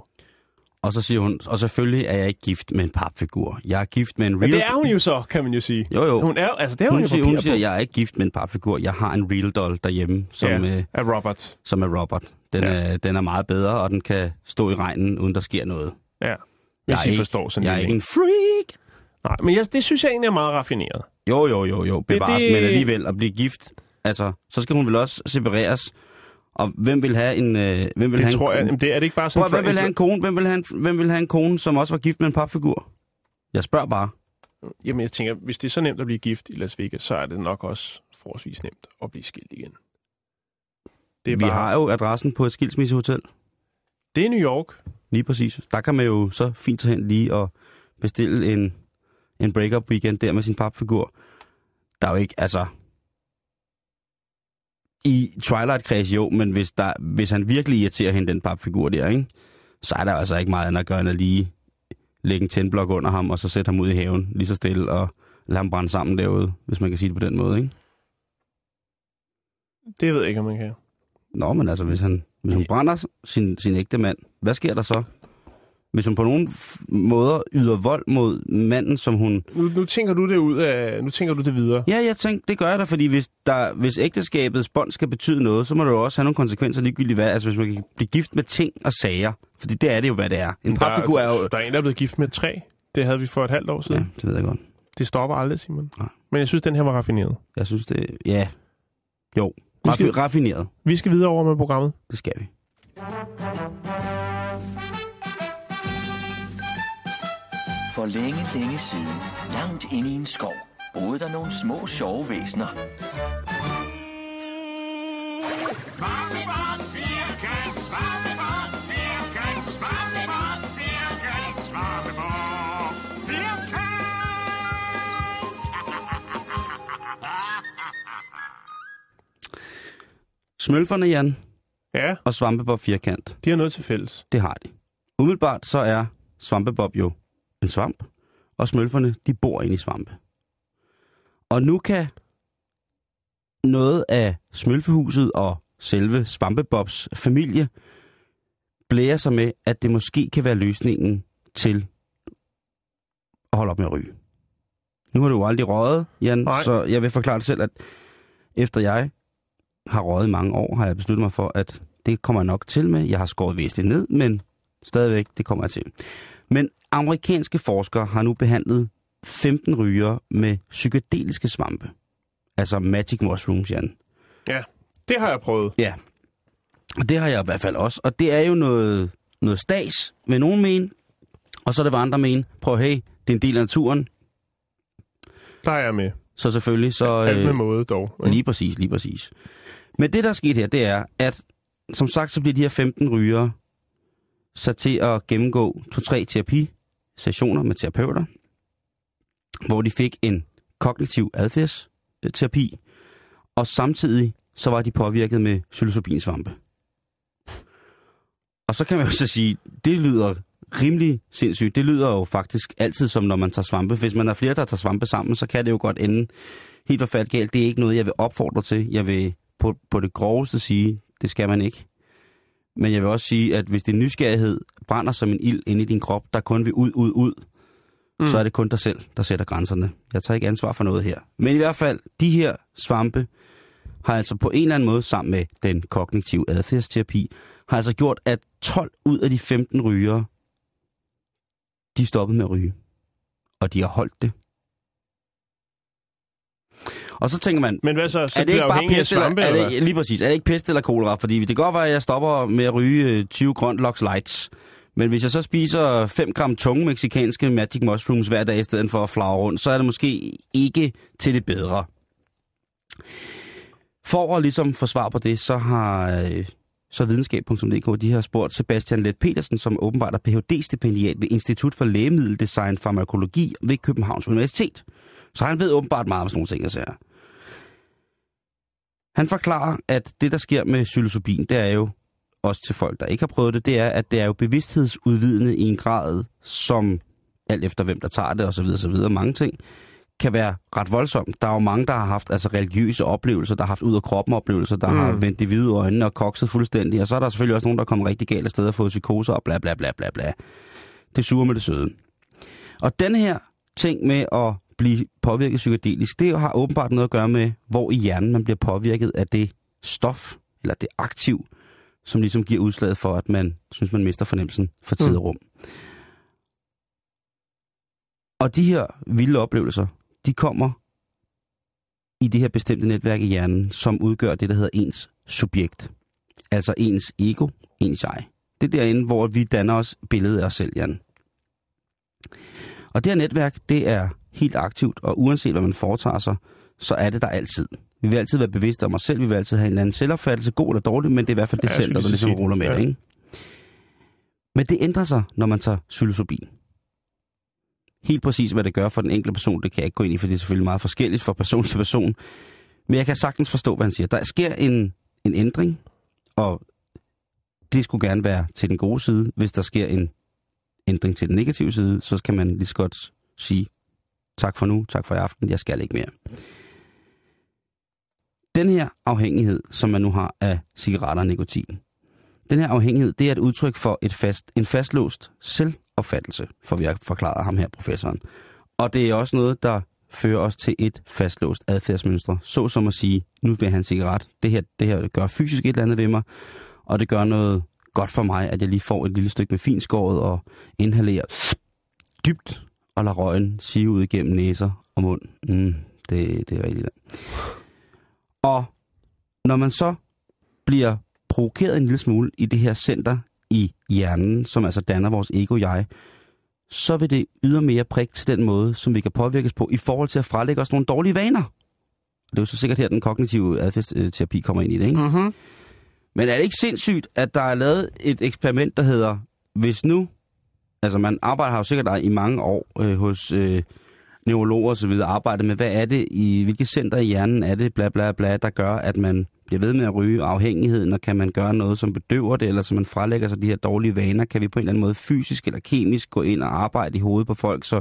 Og så siger hun, og selvfølgelig er jeg ikke gift med en papfigur. Jeg er gift med en real... Men det er hun jo så, kan man jo sige. Jo, jo. Hun er, altså, det er hun, Hun jo siger, hun siger, jeg er ikke gift med en papfigur. Jeg har en real doll derhjemme, som, ja, øh, af Robert. som er Robert. Den, Ja. er, den er meget bedre, og den kan stå i regnen, uden der sker noget. Ja, Jeg hvis er I ikke, forstår sådan jeg er ikke en freak. Nej, men jeg, det synes jeg egentlig er meget raffineret. Jo, jo, jo, jo. Bevares, det- men alligevel at blive gift. Altså, så skal hun vel også separeres. Og hvem vil have en... Øh, hvem vil Det have tror en jeg, jamen, det er det ikke bare Prøv, sådan... at- hvem vil have en kone? Hvem vil have en, hvem vil have en kone, som også var gift med en papfigur? Jeg spørger bare. Jamen, jeg tænker, hvis det er så nemt at blive gift i Las Vegas, så er det nok også forholdsvis nemt at blive skilt igen. Det er, Vi bare, har jo adressen på et skilsmissehotel. det er New York. Lige præcis. Der kan man jo så fint hen lige og bestille en, en break-up weekend der med sin papfigur. Der er jo ikke, altså... I Twilight-kreds jo, men hvis, der, hvis han virkelig irriterer hende, den papfigur der, ikke? så er der altså ikke meget andet at gøre, end at lige lægge en tændblok under ham, og så sætte ham ud i haven lige så stille, og lade ham brænde sammen derude, hvis man kan sige det på den måde, ikke? Det ved jeg ikke, om man kan. Nå, men altså, hvis, han, hvis hun brænder sin, sin ægte mand, hvad sker der så? Hvis hun på nogen måder yder vold mod manden, som hun... Nu, nu tænker du det ud af... Nu tænker du det videre. Ja, jeg tænkte, det gør jeg da, fordi hvis, der, hvis ægteskabets bånd skal betyde noget, så må det jo også have nogle konsekvenser ligegyldigt hvad. Altså, hvis man kan blive gift med ting og sager. Fordi det er det jo, hvad det er. En der, papfigur er jo... Der er en, der er blevet gift med tre. Det havde vi for et halvt år Ja, siden. det ved jeg godt. Det stopper aldrig, Simon. Nej. Men jeg synes, den her var raffineret. Jeg synes, det... Ja. Jo. Vi skal- Raffi- raffineret. Vi skal videre over med programmet. Det skal vi. For længe, længe siden, langt inde i en skov, boede der nogle små sjove væsener. Smølferne, Jan, Ja, og Svampebob Firkant. de har noget til fælles. Det har de. Umiddelbart så er svampebob jo en svamp, og smølferne, de bor inde i svampe. Og nu kan noget af smølfehuset og selve svampebobs familie blære sig med, at det måske kan være løsningen til at holde op med at ryge. Nu har du jo aldrig røget, Jan, Nej. så jeg vil forklare det selv, at efter jeg har røget i mange år, har jeg besluttet mig for, at det kommer jeg nok til med. Jeg har skåret væsentligt ned, men stadigvæk, det kommer jeg til. Men amerikanske forskere har nu behandlet 15 ryger med psykedeliske svampe. Altså magic mushrooms, Jan. Det har jeg prøvet. Ja. Og det har jeg i hvert fald også. Og det er jo noget, noget stas, vil nogen mene. Og så er det, hvad andre mene. Prøv hey, det er en del af naturen. Der er jeg med. Så selvfølgelig, så... Alt med øh, måde dog. ikke? Lige præcis, lige præcis. Men det, der er sket her, det er, at som sagt, så bliver de her 15 rygere sig til at gennemgå to-tre terapisessioner med terapeuter, hvor de fik en kognitiv adfærdsterapi, og samtidig så var de påvirket med psilocybinsvampe. Og så kan man jo så sige, det lyder rimelig sindssygt. Det lyder jo faktisk altid som, når man tager svampe. Hvis man er flere, der tager svampe sammen, så kan det jo godt ende helt forfærdeligt galt. Det er ikke noget, jeg vil opfordre til. Jeg vil på, på det groveste sige, det skal man ikke. Men jeg vil også sige, at hvis din nysgerrighed brænder som en ild inde i din krop, der kun vil ud, ud, ud, mm. så er det kun dig selv, der sætter grænserne. Jeg tager ikke ansvar for noget her. Men i hvert fald, de her svampe har altså på en eller anden måde, sammen med den kognitive adfærdsterapi, har altså gjort, at 12 ud af de 15 rygere, de stoppede med at ryge. Og de har holdt det. Og så tænker man, Men hvad så? Så er det ikke bare afhængig af pest eller, er det, lige præcis, er det ikke pest eller kolera? Fordi det kan godt være, at jeg stopper med at ryge øh, 20 grønt Lux Lights. Men hvis jeg så spiser 5 gram tunge meksikanske magic mushrooms hver dag, i stedet for at flagre rundt, så er det måske ikke til det bedre. For at ligesom få svar på det, så har øh, så videnskab.dk, de har spurgt Sebastian Let Petersen, som åbenbart er Ph.D.-stipendiat ved Institut for Lægemiddeldesign Farmakologi ved Københavns Universitet. Så han ved åbenbart meget om sådan nogle ting, jeg siger. Han forklarer, at det, der sker med psilocybin, det er jo også til folk, der ikke har prøvet det, det er, at det er jo bevidsthedsudvidende i en grad, som alt efter hvem der tager det, og så videre, så videre, mange ting, kan være ret voldsomt. Der er jo mange, der har haft altså, religiøse oplevelser, der har haft ud af kroppen oplevelser, der mm. har vendt de hvide øjne og kokset fuldstændig. Og så er der selvfølgelig også nogen, der kommer rigtig galt af sted og fået psykoser og bla bla bla bla bla. Det suger med det søde. Og den her ting med at blive påvirket psykedelisk, det har åbenbart noget at gøre med, hvor i hjernen man bliver påvirket af det stof, eller det aktiv, som ligesom giver udslaget for, at man synes, man mister fornemmelsen for tid og rum. Og de her vilde oplevelser, de kommer i det her bestemte netværk i hjernen, som udgør det, der hedder ens subjekt. Altså ens ego, ens jeg. Det er derinde, hvor vi danner os billedet af os selv, Jan. Og det her netværk, det er helt aktivt, og uanset hvad man foretager sig, så er det der altid. Vi vil altid være bevidste om os selv, vi vil altid have en eller anden selvopfattelse, god eller dårlig, men det er i hvert fald det Ja, selv, jeg der ligesom ruller med det. det, Ja. ikke? Men det ændrer sig, når man tager psilocybin. Helt præcis, hvad det gør for den enkelte person, det kan jeg ikke gå ind i, for det er selvfølgelig meget forskelligt fra person til person. Men jeg kan sagtens forstå, hvad han siger. Der sker en, en ændring, og det skulle gerne være til den gode side. Hvis der sker en ændring til den negative side, så kan man lige så godt sige, tak for nu, tak for i aften, jeg skal ikke mere. Den her afhængighed, som man nu har af cigaretter og nikotin, den her afhængighed, det er et udtryk for et fast, en fastlåst selvopfattelse, for vi har forklaret ham her, professoren. Og det er også noget, der fører os til et fastlåst adfærdsmønster, Så som at sige, nu vil jeg have en cigaret. Det her, det her gør fysisk et eller andet ved mig, og det gør noget godt for mig, at jeg lige får et lille stykke med finskåret og inhalerer dybt og lader røgen sive ud igennem næser og mund. Mm, det, det er rigtigt. Og når man så bliver provokeret en lille smule i det her center i hjernen, som altså danner vores ego-jeg, så vil det ydermere prikke til den måde, som vi kan påvirkes på, i forhold til at frelægge os nogle dårlige vaner. Det er jo så sikkert her, den kognitive adfærdsterapi kommer ind i det, ikke? Mm-hmm. Men er det ikke sindssygt, at der er lavet et eksperiment, der hedder, hvis nu, altså man arbejder har jo sikkert der i mange år øh, hos øh, neurologer og så videre, arbejdet med, hvad er det, i hvilket center i hjernen er det, bla bla bla, der gør, at man bliver ved med at ryge, afhængigheden, og kan man gøre noget, som bedøver det, eller så man frelægger sig de her dårlige vaner, kan vi på en eller anden måde fysisk eller kemisk gå ind og arbejde i hovedet på folk, så,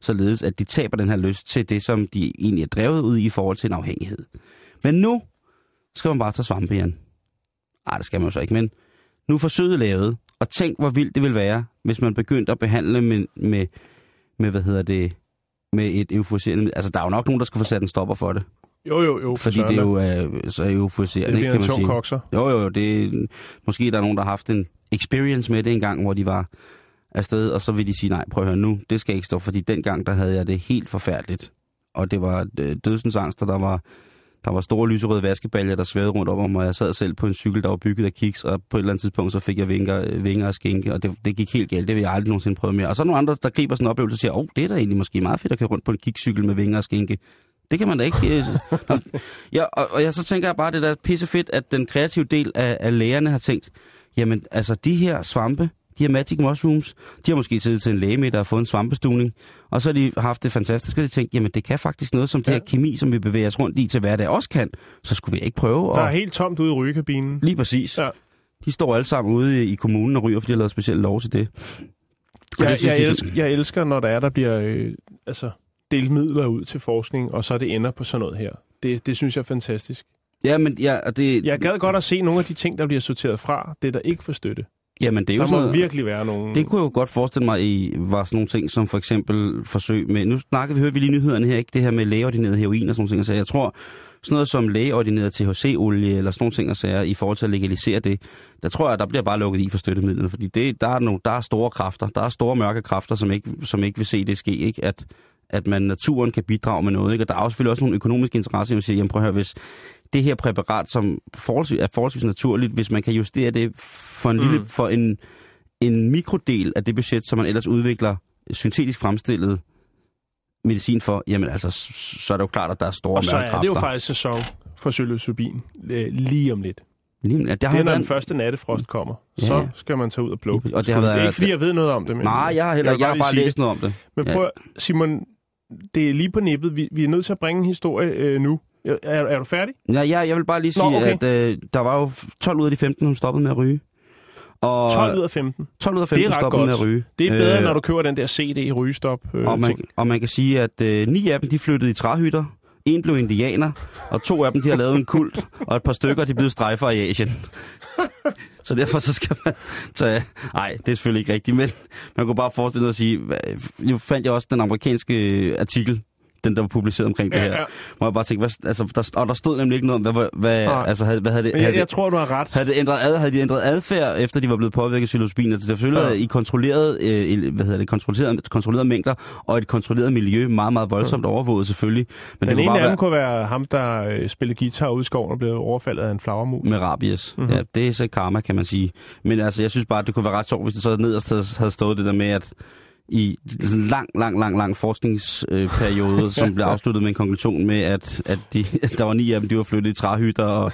således at de taber den her lyst til det, som de egentlig er drevet ud i i forhold til en afhængighed. Men nu skal man bare tage svampe igen. Nej, det skal man jo så ikke, men nu er forsøget lavet, og tænk, hvor vildt det vil være, hvis man begyndte at behandle med, med, med hvad hedder det, med et euforiserende. Altså, der er jo nok nogen, der skal få sat en stopper for det. Jo, jo, jo. for Fordi det er jo øh, så det euforiserende, bliver kan en man sige. kokser. Jo, jo, det er, måske der er nogen, der har haft en experience med det en gang, hvor de var afsted, og så vil de sige, nej, prøv at høre nu, det skal ikke stå, fordi dengang, der havde jeg det helt forfærdeligt. Og det var øh, dødsens angst, der var, der var store lyserøde vaskebaljer, der svævede rundt om mig, og jeg sad selv på en cykel, der var bygget af kiks, og på et eller andet tidspunkt, så fik jeg vinger, øh, vinger og skænke, og det, det gik helt galt, det vil jeg aldrig nogensinde prøve mere. Og så er nogle andre, der griber sådan en oplevelse og siger, åh, oh, det er da egentlig måske meget fedt at køre rundt på en kikscykel med vinger og skænke. Det kan man da ikke. Øh, Nå, ja, og, og jeg, så tænker jeg bare, det der pissefedt, pisse fedt, at den kreative del af, af lægerne har tænkt, jamen altså de her svampe, de her magic mushrooms, de har måske siddet til en læge med, der har fået en svampestuning, og så har de haft det fantastisk, og de tænkt, jamen det kan faktisk noget, som ja. det her kemi, som vi bevæger os rundt i til hverdag også kan, så skulle vi ikke prøve Der er helt tomt ude i rygekabinen. Lige præcis. Ja. De står alle sammen ude i, kommunen og ryger, fordi de har lavet specielle lov til det. Og Jeg, det synes jeg, elsker, jeg elsker, når der er, der bliver øh, altså, delt midler ud til forskning, og så det ender på sådan noget her. Det, det synes jeg er fantastisk. Ja, men ja, og det, Jeg gad godt at se nogle af de ting, der bliver sorteret fra, det der ikke får støtte. Jamen, det er jo Der må noget, virkelig være nogle... Det kunne jeg jo godt forestille mig, i var sådan nogle ting, som for eksempel forsøg med... Nu snakker vi, hørte vi lige nyhederne her, ikke? Det her med lægeordineret heroin og sådan nogle ting. Så jeg tror, sådan noget som lægeordineret THC-olie eller sådan nogle ting, og sager, i forhold til at legalisere det, der tror jeg, der bliver bare lukket i for støttemidlerne. Fordi det, der, er nogle, der er store kræfter, der er store mørke kræfter, som ikke, som ikke vil se det ske, ikke? At, at man naturen kan bidrage med noget, ikke? Og der er jo selvfølgelig også nogle økonomiske interesser, som siger, jamen prøv at høre, hvis det her præparat, som forholdsvis, er forholdsvis naturligt, hvis man kan justere det for en, mm. lille, for en, en mikrodel af det budget, som man ellers udvikler syntetisk fremstillet medicin for, jamen altså, så er det jo klart, at der er store og så er det jo faktisk sæson for psilocybin øh, lige om lidt. Lige, ja, det Det har er, når været, den første nattefrost kommer. Ja. Så skal man tage ud og plukke. Og det har været- det er ikke, fordi jeg ved noget om det. Men Nej, jeg har heller vil jeg har bare læst det. noget om det. Men Ja. prøv, at- Simon, det er lige på nippet. Vi, vi er nødt til at bringe en historie øh, nu. Er, er du færdig? Ja, ja, jeg vil bare lige Nå, sige, okay. at øh, der var jo 12 ud af de 15, hun stoppede med at ryge. Og 12 ud af 15. 12 ud af Det 15 er ret stopper med at ryge. Det er bedre, Øh, når du køber den der CD rygestop. Øh, og, man, ting. og man kan sige, at øh, ni af dem de flyttede i træhytter, en blev indianer, og to af dem de har lavet en kult, og et par stykker de blevet strejfer i Asien. Så derfor så skal man tage... Nej, det er selvfølgelig ikke rigtigt, men man kunne bare forestille sig at sige... Nu fandt jeg også den amerikanske artikel, den der var publiceret omkring det Ja, her. ja. Hvor jeg bare tænkte, hvad, altså, der, og der stod nemlig ikke noget om, hvad, hvad, Nej. altså, havde, hvad havde det... Havde jeg, det- jeg tror, du har ret. havde, det ændret ad, havde de ændret adfærd, efter de var blevet påvirket af psilocybin? Altså, det er selvfølgelig Ja. ja. i kontrolleret, øh, hvad hedder det, kontrolleret, kontrolleret mængder, og et kontrolleret miljø, meget, meget voldsomt overvåget selvfølgelig. Men Den det ene af bare dem kunne være ham, der øh, spillede guitar ude i skoven og blev overfaldet af en flagermus. med rabies. Mhm. Mm-hmm. Ja, det er så karma, kan man sige. Men altså, jeg synes bare, at det kunne være ret sjovt, hvis det så nederst havde stået det der med, at i en lang, lang, lang, lang forskningsperiode, som blev afsluttet med en konklusion med, at, at de, der var ni af dem, de var flyttet i træhytter, og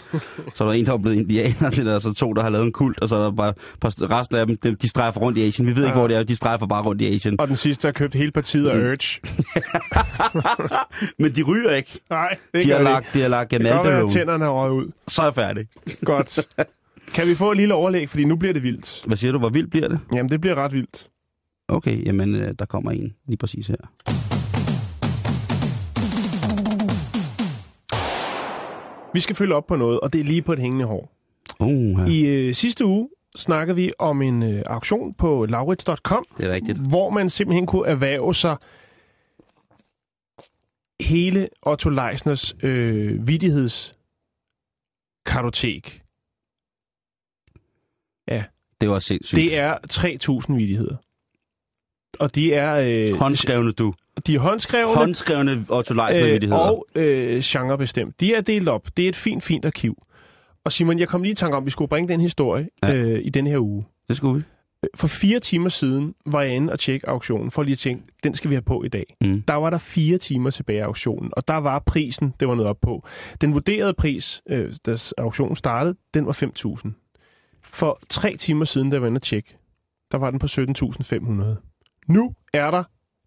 så var der en, der var blevet indianer, det der, så to, der har lavet en kult, og så er der bare resten af dem, de, de strejfer rundt i Asien. Vi ved ikke, Ja. hvor det er, de strejfer bare rundt i Asien. Og den sidste har købt hele partiet af Mm. Urge. Men de ryger ikke. Nej, det De har det lagt, de har lagt ikke. Det kan tænderne er røget ud. Så er jeg færdig. Godt. Kan vi få et lille overlæg, fordi nu bliver det vildt. Hvad siger du, hvor vildt bliver det? Jamen, det bliver ret vildt. Okay, jamen, øh, der kommer en lige præcis her. Vi skal følge op på noget, og det er lige på et hængende hår. Uh, ja. I øh, sidste uge snakkede vi om en øh, auktion på laurits.com, Det er rigtigt. hvor man simpelthen kunne erhverve sig hele Otto Leisners øh, vidighedskartotek. Det var sindssygt. Det er 3.000 vidigheder. Og de er, øh, Håndskrevne, du. de er håndskrevne Håndskrevne Otto Leisner øh, og øh, genrebestemt. De er delt op. Det er et fint, fint arkiv. Og Simon, jeg kom lige i tanke om, at vi skulle bringe den historie Ja. øh, i den her uge. Det skulle vi. For fire timer siden var jeg inde og tjekke auktionen, for lige at tænke, den skal vi have på i dag. Mm. Der var der fire timer tilbage af auktionen, og der var prisen, det var noget op på. Den vurderede pris, øh, da auktionen startede, den var 5.000. For tre timer siden, da jeg var inde og tjekke, der var den på 17.500. Nu er der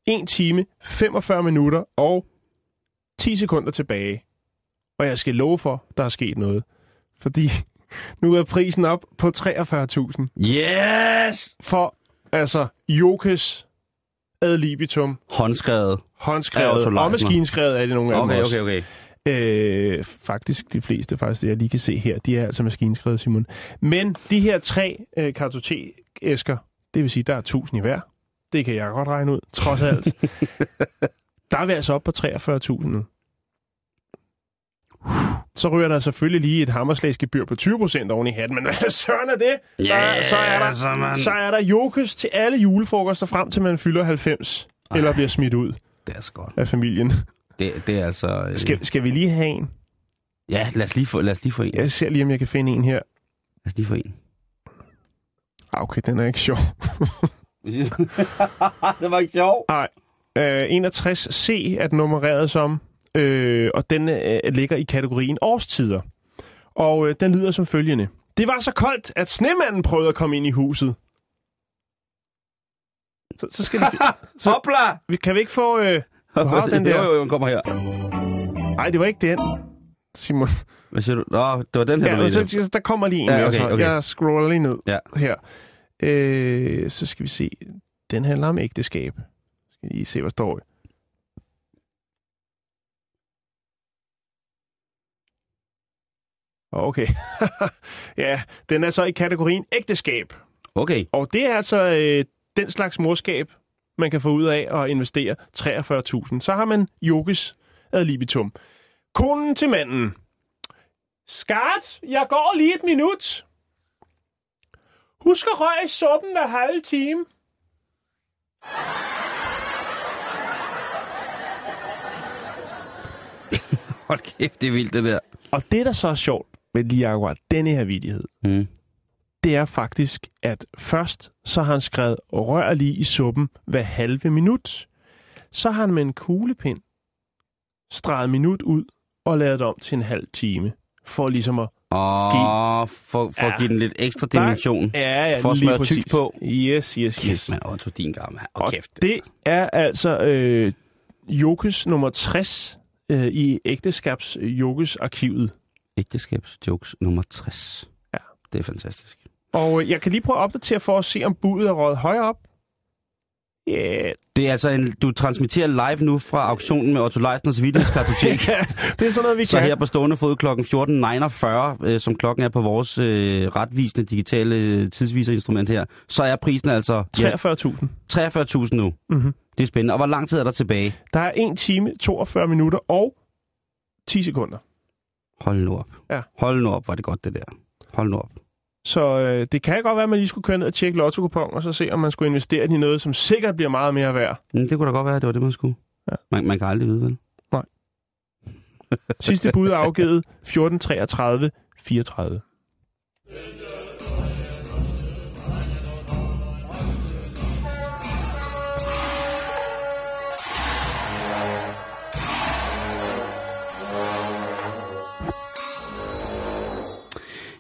1 time, 45 minutter og 10 sekunder tilbage. Og jeg skal love for, der er sket noget. Fordi nu er prisen op på 43.000 Yes! for altså Jokes ad libitum, Håndskrevet. Håndskrevet og maskinskrevet er det nogle af Okay, dem også. okay, okay. Øh, faktisk de fleste, faktisk det jeg lige kan se her, de er altså maskinskrevet, Simon. Men de her tre øh, kartotekæsker, det vil sige, der er 1000 i hver. Det kan jeg godt regne ud, trods alt. der er vi altså oppe på 43.000 nu. Så ryger der selvfølgelig lige et hammerslagsgebyr på 20% oven i hatten, men hvad søren er det? Der, så, er der, så man- så er der jokes til alle julefrokoster frem til man fylder 90, eller bliver smidt ud Det er godt. af familien. Det, det er altså... øh, Skal, skal vi lige have en? Ja, lad os lige få, lad os lige få en. Jeg ser lige, om jeg kan finde en her. Lad os lige få en. Ah, okay, den er ikke sjov. det var ikke sjovt. Øh, 61C er den nummereret som, øh, og den øh, ligger i kategorien årstider. Og øh, den lyder som følgende. Det var så koldt, at snemanden prøvede at komme ind i huset. Så, så skal vi, så, Hopla! vi, kan vi ikke få... Øh, du har den der. Jo, jo, kommer her. Nej, det var ikke den, Simon. Hvad siger du? Nå, det var den her, Ja, du så, der kommer lige en mere, okay, så okay. jeg scroller lige ned Ja. her. Øh, så skal vi se. Den handler om ægteskab. Skal lige se, hvad står i. Okay. ja, den er så i kategorien ægteskab. Okay. Og det er altså øh, den slags morskab, man kan få ud af at investere 43.000. Så har man yogis ad libitum. Konen til manden. Skat, jeg går lige et minut. Husk at røre suppen hver halve time. Hold kæft, det er vildt, det der. Og det, der så er sjovt med lige akkurat denne her vidighed, Mm. det er faktisk, at først så har han skrevet rør lige i suppen hver halve minut. Så har han med en kuglepind streget minut ud og lavet det om til en halv time. For ligesom at... Og for, for Ja. at give den lidt ekstra dimension. Ja, ja, For at smøre tyk på. Yes, yes, Kæft, yes. mand. Otto, din gammel. Og Og kæft. det er altså øh, Jokes nummer 60 øh, i ægteskabs Jokes arkivet. Ægteskabsjokes nummer 60. Ja. Det er fantastisk. Og øh, jeg kan lige prøve at opdatere for at se, om budet er røget højere op. Ja, yeah. Det er altså en, du transmitterer live nu fra auktionen med Otto Leisners Vittighedskartotek. det er sådan noget, vi Så kan. her på stående fod klokken 14.49, øh, som klokken er på vores øh, retvisende digitale øh, tidsviserinstrument her, så er prisen altså ja, 43.000. 43.000 nu. Mm-hmm. Det er spændende. Og hvor lang tid er der tilbage? Der er 1 time, 42 minutter og 10 sekunder. Hold nu op. Ja. Hold nu op, var det godt det der. Hold nu op. Så øh, det kan godt være, at man lige skulle køre ned og tjekke lotto og så se, om man skulle investere i noget, som sikkert bliver meget mere værd. Men det kunne da godt være, at det var det, man skulle. Ja. Man, man kan aldrig vide, vel? Sidste bud er afgivet 14.33 34.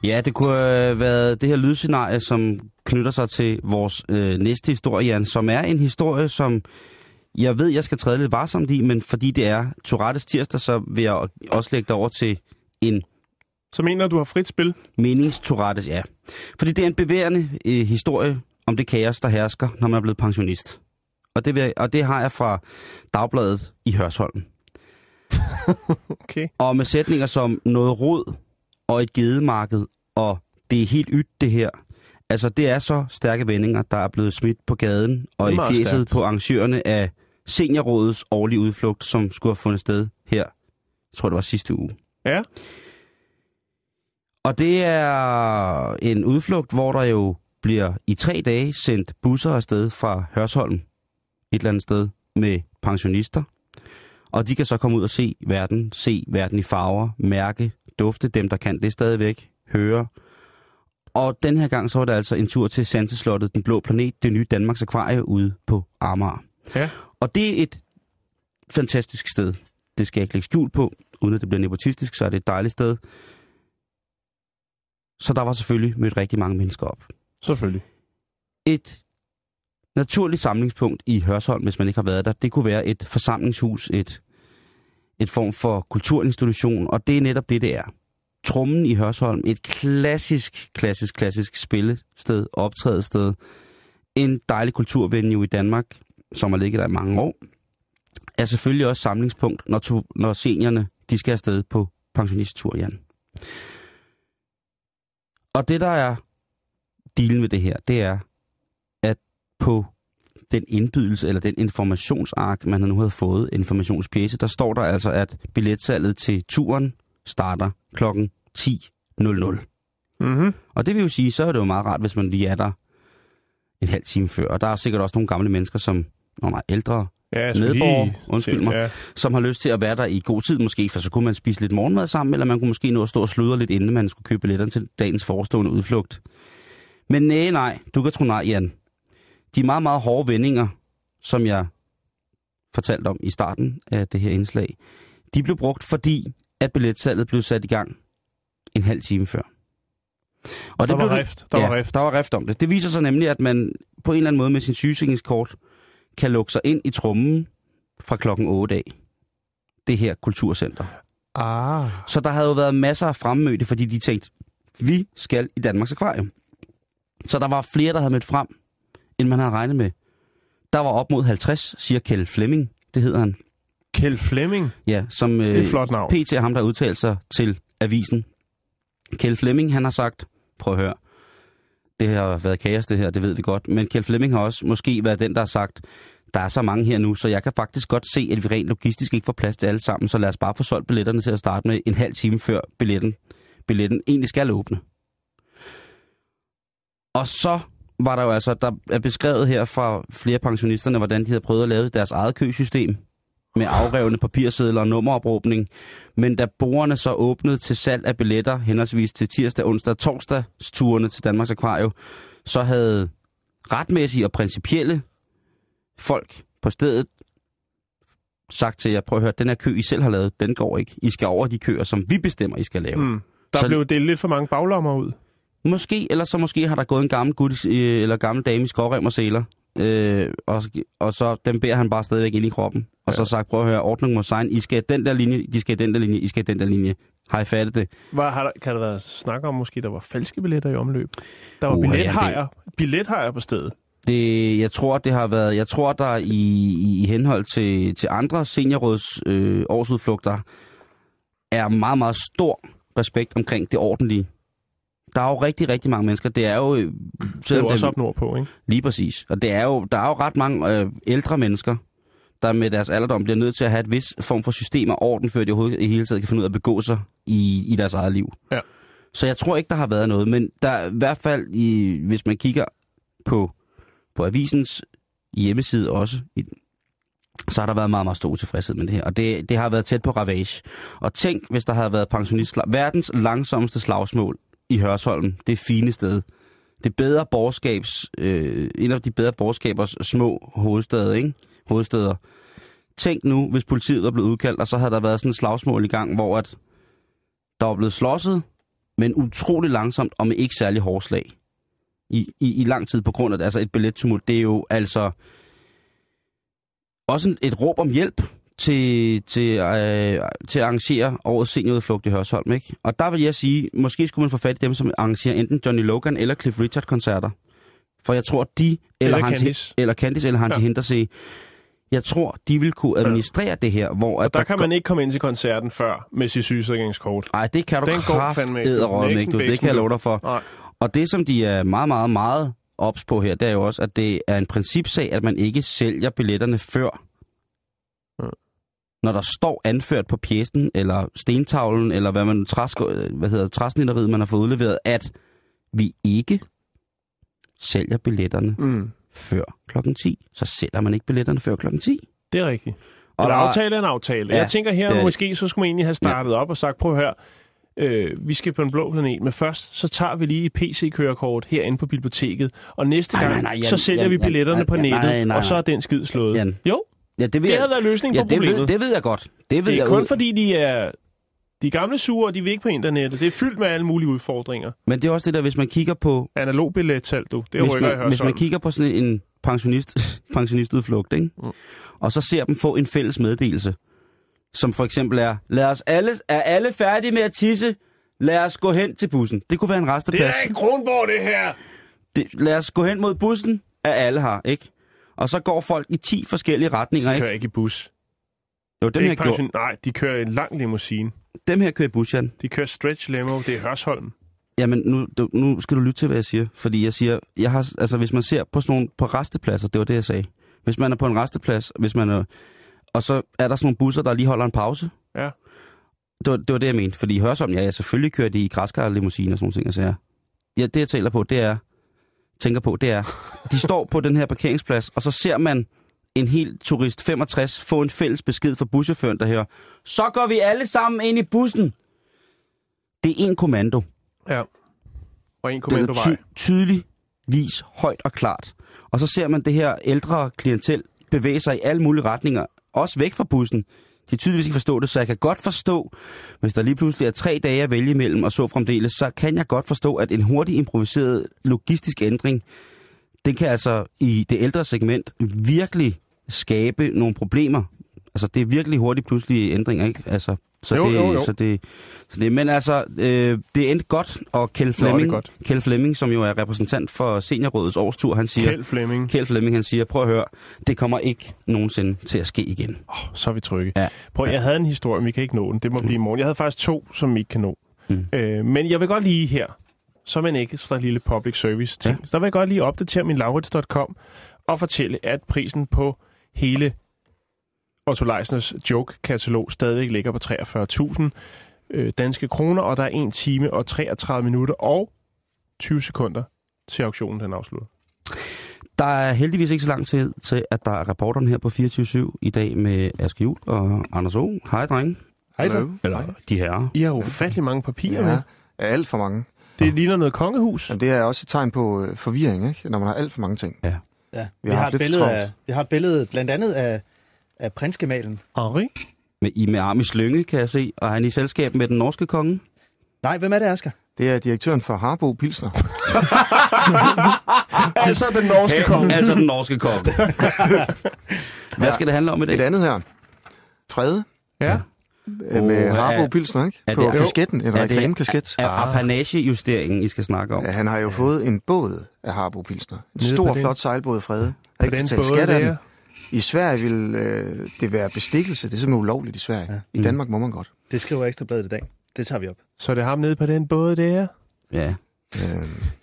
Ja, det kunne have været det her lydscenarie, som knytter sig til vores øh, næste historie, Jan, som er en historie, som jeg ved, jeg skal træde lidt varsomt i, men fordi det er Tourettes tirsdag, så vil jeg også lægge det over til en Så mener du har frit spil? menings Tourettes, ja. Fordi det er en bevægende øh, historie om det kaos, der hersker, når man er blevet pensionist. Og det, vil, jeg- og det har jeg fra Dagbladet i Hørsholm. Okay. Og med sætninger som noget rod og et gedemarked, og det er helt ydt det her. Altså, det er så stærke vendinger, der er blevet smidt på gaden og i fjeset stærkt. på arrangørerne af Seniorrådets årlige udflugt, som skulle have fundet sted her, jeg tror det var sidste uge. Ja. Og det er en udflugt, hvor der jo bliver i tre dage sendt busser afsted fra Hørsholm, et eller andet sted, med pensionister. Og de kan så komme ud og se verden, se verden i farver, mærke, dufte, dem der kan det stadigvæk, høre. Og den her gang så var det altså en tur til Sanseslottet, Den Blå Planet, det nye Danmarks Akvarie ude på Amager. Ja. Og det er et fantastisk sted. Det skal jeg ikke lægge skjul på, uden at det bliver nepotistisk, så er det et dejligt sted. Så der var selvfølgelig mødt rigtig mange mennesker op. Selvfølgelig. Et naturligt samlingspunkt i Hørsholm, hvis man ikke har været der, det kunne være et forsamlingshus, et, et form for kulturinstitution, og det er netop det, det er. Trummen i Hørsholm, et klassisk, klassisk, klassisk spillested, optrædested. En dejlig kulturvenue i Danmark, som har ligget der i mange år, er selvfølgelig også samlingspunkt, når, to, når seniorerne de skal afsted på pensionisttur, Jan. Og det, der er dealen med det her, det er, på den indbydelse, eller den informationsark, man nu havde fået, informationspjece, der står der altså, at billetsalget til turen starter klokken 10.00. Mm-hmm. Og det vil jo sige, så er det jo meget rart, hvis man lige er der en halv time før. Og der er sikkert også nogle gamle mennesker, som, nå nej, ældre, Ja, jeg skulle Medborger, lige undskyld mig. Ja. som har lyst til at være der i god tid måske, for så kunne man spise lidt morgenmad sammen, eller man kunne måske nå at stå og sludre lidt, inden man skulle købe billetterne til dagens forestående udflugt. Men nej, nej, du kan tro nej, Jan. De meget, meget hårde vendinger, som jeg fortalte om i starten af det her indslag, de blev brugt, fordi at billetsalget blev sat i gang en halv time før. Og Der var blev rift, der var rift. Der var rift om det. Det viser sig nemlig, at man på en eller anden måde med sin sygesikringskort kan lukke sig ind i trummen fra klokken 8 af. Det her kulturcenter. Ah. Så der havde jo været masser af fremmødte, fordi de tænkte, vi skal i Danmarks Akvarium. Så der var flere, der havde mødt frem, end man havde regnet med. Der var op mod 50, siger Kjeld Flemming, det hedder han. Kjeld Flemming. Ja, som Det er øh, et flot navn. PT er ham, der udtalte sig til avisen. Kjeld Flemming, han har sagt, prøv at høre, det har været kaos det her, det ved vi godt, men Kjeld Flemming har også måske været den, der har sagt, der er så mange her nu, så jeg kan faktisk godt se, at vi rent logistisk ikke får plads til alle sammen, så lad os bare få solgt billetterne til at starte med en halv time før billetten, billetten egentlig skal åbne. Og så var der jo altså, der er beskrevet her fra flere pensionisterne, hvordan de havde prøvet at lave deres eget køsystem med afrevne papirsedler og nummeropråbning. Men da borgerne så åbnede til salg af billetter, henholdsvis til tirsdag, onsdag og torsdag turene til Danmarks Akvario, så havde retmæssige og principielle folk på stedet sagt til jer, prøv at høre, den her kø, I selv har lavet, den går ikke. I skal over de køer, som vi bestemmer, I skal lave. Mm. Der Så- blev delt lidt for mange baglommer ud. Måske, eller så måske har der gået en gammel gut øh, eller gammel dame i skovrem og seler, øh, og, og så dem bærer han bare stadigvæk ind i kroppen. Og ja. så sagt, prøv at høre, ordning må sein, I skal den der linje, de skal den der linje, I skal den der linje. Har I fattet det? Var, har der, kan der være snak om, måske der var falske billetter i omløb? Der var ja, billethajer, billethajer på stedet. Det, jeg tror, det har været, jeg tror, der i, i, i henhold til, til andre seniorråds øh, årsudflugter er meget, meget stor respekt omkring det ordentlige. Der er jo rigtig, rigtig mange mennesker. Det er jo... øh, Det er jo også op nordpå, ikke? Lige præcis. Og det er jo, der er jo ret mange øh, ældre mennesker, der med deres alderdom bliver nødt til at have et vis form for system og orden, før de overhovedet i hele taget kan finde ud af at begå sig i, i deres eget liv. Ja. Så jeg tror ikke, der har været noget, men der er i hvert fald, i, hvis man kigger på, på avisens hjemmeside også, i, så har der været meget, meget stor utilfredshed med det her. Og det, det har været tæt på ravage. Og tænk, hvis der havde været pensionist, verdens langsomste slagsmål i Hørsholm, det fine sted. Det bedre borgerskabs, øh, en af de bedre borgerskabers små hovedsteder, ikke? hovedsteder. Tænk nu, hvis politiet var blevet udkaldt, og så havde der været sådan en slagsmål i gang, hvor at der var blevet slåsset, men utrolig langsomt og med ikke særlig hårde slag. I, i, i lang tid på grund af det. Altså et billettumult, det er jo altså også et råb om hjælp til, til, øh, til at arrangere årets seniorudflugt i Hørsholm. Ikke? Og der vil jeg sige, måske skulle man få fat i dem, som arrangerer enten Johnny Logan eller Cliff Richard-koncerter. For jeg tror, de, eller, Eller Hansi, Candice. eller Candice, eller Hansi ja. Hintersee, jeg tror, de vil kunne administrere ja. det her, hvor... Og der kan man ikke komme ind til koncerten før med sit sygesikringskort. Nej, det kan du Den går fandme ikke. du. Det kan jeg love dig for. Nej. Og det, som de er meget, meget, meget ops på her, det er jo også, at det er en principsag, at man ikke sælger billetterne før. Når der står anført på pjæsen, eller stentavlen, eller hvad man træsk, hvad hedder, træsnitteriet, man har fået udleveret, at vi ikke sælger billetterne Mm. før klokken 10. Så sælger man ikke billetterne før klokken 10. Det er rigtigt. Og en der er- aftale er en aftale. Ja, jeg tænker her, det måske så skulle man egentlig have startet ja. op og sagt, prøv her, øh, vi skal på en blå planet, men først så tager vi lige et PC-kørekort herinde på biblioteket, og næste Nej, gang, nej, nej, Jan, så sælger Jan, vi billetterne Jan, på nettet, nej, nej, og så er nej. den skid slået. Jan. Jo, Ja, det, ved det jeg, havde været løsningen ja, på det problemet. ved, det ved jeg godt. Det ved det er jeg kun ud- fordi, de er de gamle sure, og de vil ikke på internettet. Det er fyldt med alle mulige udfordringer. Men det er også det der, hvis man kigger på Analog billetsalg, du. Det hvis rykker i man, hvis man kigger på sådan en pensionist, pensionistudflugt, ikke? Mm. og så ser dem få en fælles meddelelse, som for eksempel er, lad os alle, er alle færdige med at tisse, lad os gå hen til bussen. Det kunne være en Det resteplads. er ikke Kronborg, det her! Det, lad os gå hen mod bussen, er alle har, ikke? Og så går folk i 10 forskellige retninger, De ikke? kører ikke i bus. Jo, dem her, ikke gjorde, pension... Nej, de kører i en lang limousine. dem her kører i bus, Jan. De kører stretch limo. Det er Hørsholm. Jamen, nu, du, nu skal du lytte til, hvad jeg siger. Fordi jeg siger, jeg har, altså, hvis man ser på sådan nogle, på restepladser, det var det, jeg sagde. Hvis man er på en resteplads, hvis man er, og så er der sådan nogle busser, der lige holder en pause. Ja. Det var det, var det jeg mente. Fordi Hørsholm, ja, jeg selvfølgelig kører de i græskar limousine og sådan nogle ting, jeg siger. Ja, det jeg taler på, det er, tænker på, det er, de står på den her parkeringsplads, og så ser man en helt turist 65 få en fælles besked fra buschaufføren, der hører, så går vi alle sammen ind i bussen. Det er en kommando. Ja. Og en Den er kommandovej. ty- tydeligvis højt og klart. Og så ser man det her ældre klientel bevæge sig i alle mulige retninger, også væk fra bussen. De tydeligvis ikke forstå det, så jeg kan godt forstå, hvis der lige pludselig er tre dage at vælge imellem og så fremdeles, så kan jeg godt forstå, at en hurtig improviseret logistisk ændring, den kan altså i det ældre segment virkelig skabe nogle problemer. Altså det er virkelig hurtigt pludselige ændringer, ikke? Altså, så, Jo, det, jo, jo. så det, så det, men altså, øh, det endte godt, og er Flemming. Kjeld Flemming, som jo er repræsentant for Seniorrådets årstur, han siger, Kjeld Flemming. Kjeld Flemming, han siger, prøv at høre, det kommer ikke nogensinde til at ske igen. Oh, så er vi trygge. Ja. Prøv, jeg havde en historie, men vi kan ikke nå den. Det må blive i morgen. Jeg havde faktisk to, som vi ikke kan nå. Mm. Øh, men jeg vil godt lige her, som en ekstra lille public service ting, Ja. så vil jeg godt lige opdatere min laurits.com og fortælle, at prisen på hele Otto Leisners joke-katalog stadig ligger på 43.000 øh, danske kroner, og der er 1 time og 33 minutter og 20 sekunder til auktionen den afslutter. Der er heldigvis ikke så lang tid til, at der er reporteren her på 24-7 i dag med Aske Juhl og Anders O. Hej, drenge. Hej så. Eller de herrer. I har ufattelig mange papirer Ja, alt for mange. Det ligner noget kongehus. Jamen, det er også et tegn på øh, forvirring, ikke? når man har alt for mange ting. Ja. Ja, Vi vi, har har et billede af, vi har et billede blandt andet af, af prinsgemalen. Henri? Med, I med arm i slynge, kan jeg se. Og er han i selskab med den norske konge? Nej, hvem er det, Asger? Det er direktøren for Harbo Pilsner. altså den norske konge. altså den norske konge. Hvad skal det handle om i Et dag? andet her. Frede. Ja. øh, med Åh, Harbo er- Pilsner, ikke? er På det- kasketten, en er reklamekasket. Er apanagejusteringen, I skal snakke om? Ja, han har jo fået en båd af Harbo Pilsner. En Nede stor, flot sejlbåd Frede. På Ikke betalt skat af den. Der. I Sverige vil øh, det være bestikkelse. Det er simpelthen ulovligt i Sverige. Ja. I. Danmark må man godt. Det skriver Ekstrabladet i dag. Det tager vi op. Så det er ham nede på den båd der? Ja. Øh,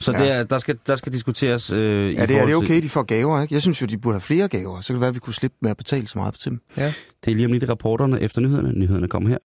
Så Ja. det er, der, skal, der skal diskuteres... Øh, i ja, det er, forhold det er til- okay, de får gaver, ikke? Jeg synes jo, de burde have flere gaver. Så kan det være, at vi kunne slippe med at betale så meget til dem. Det er lige om lidt i rapporterne efter nyhederne. Nyhederne kommer her.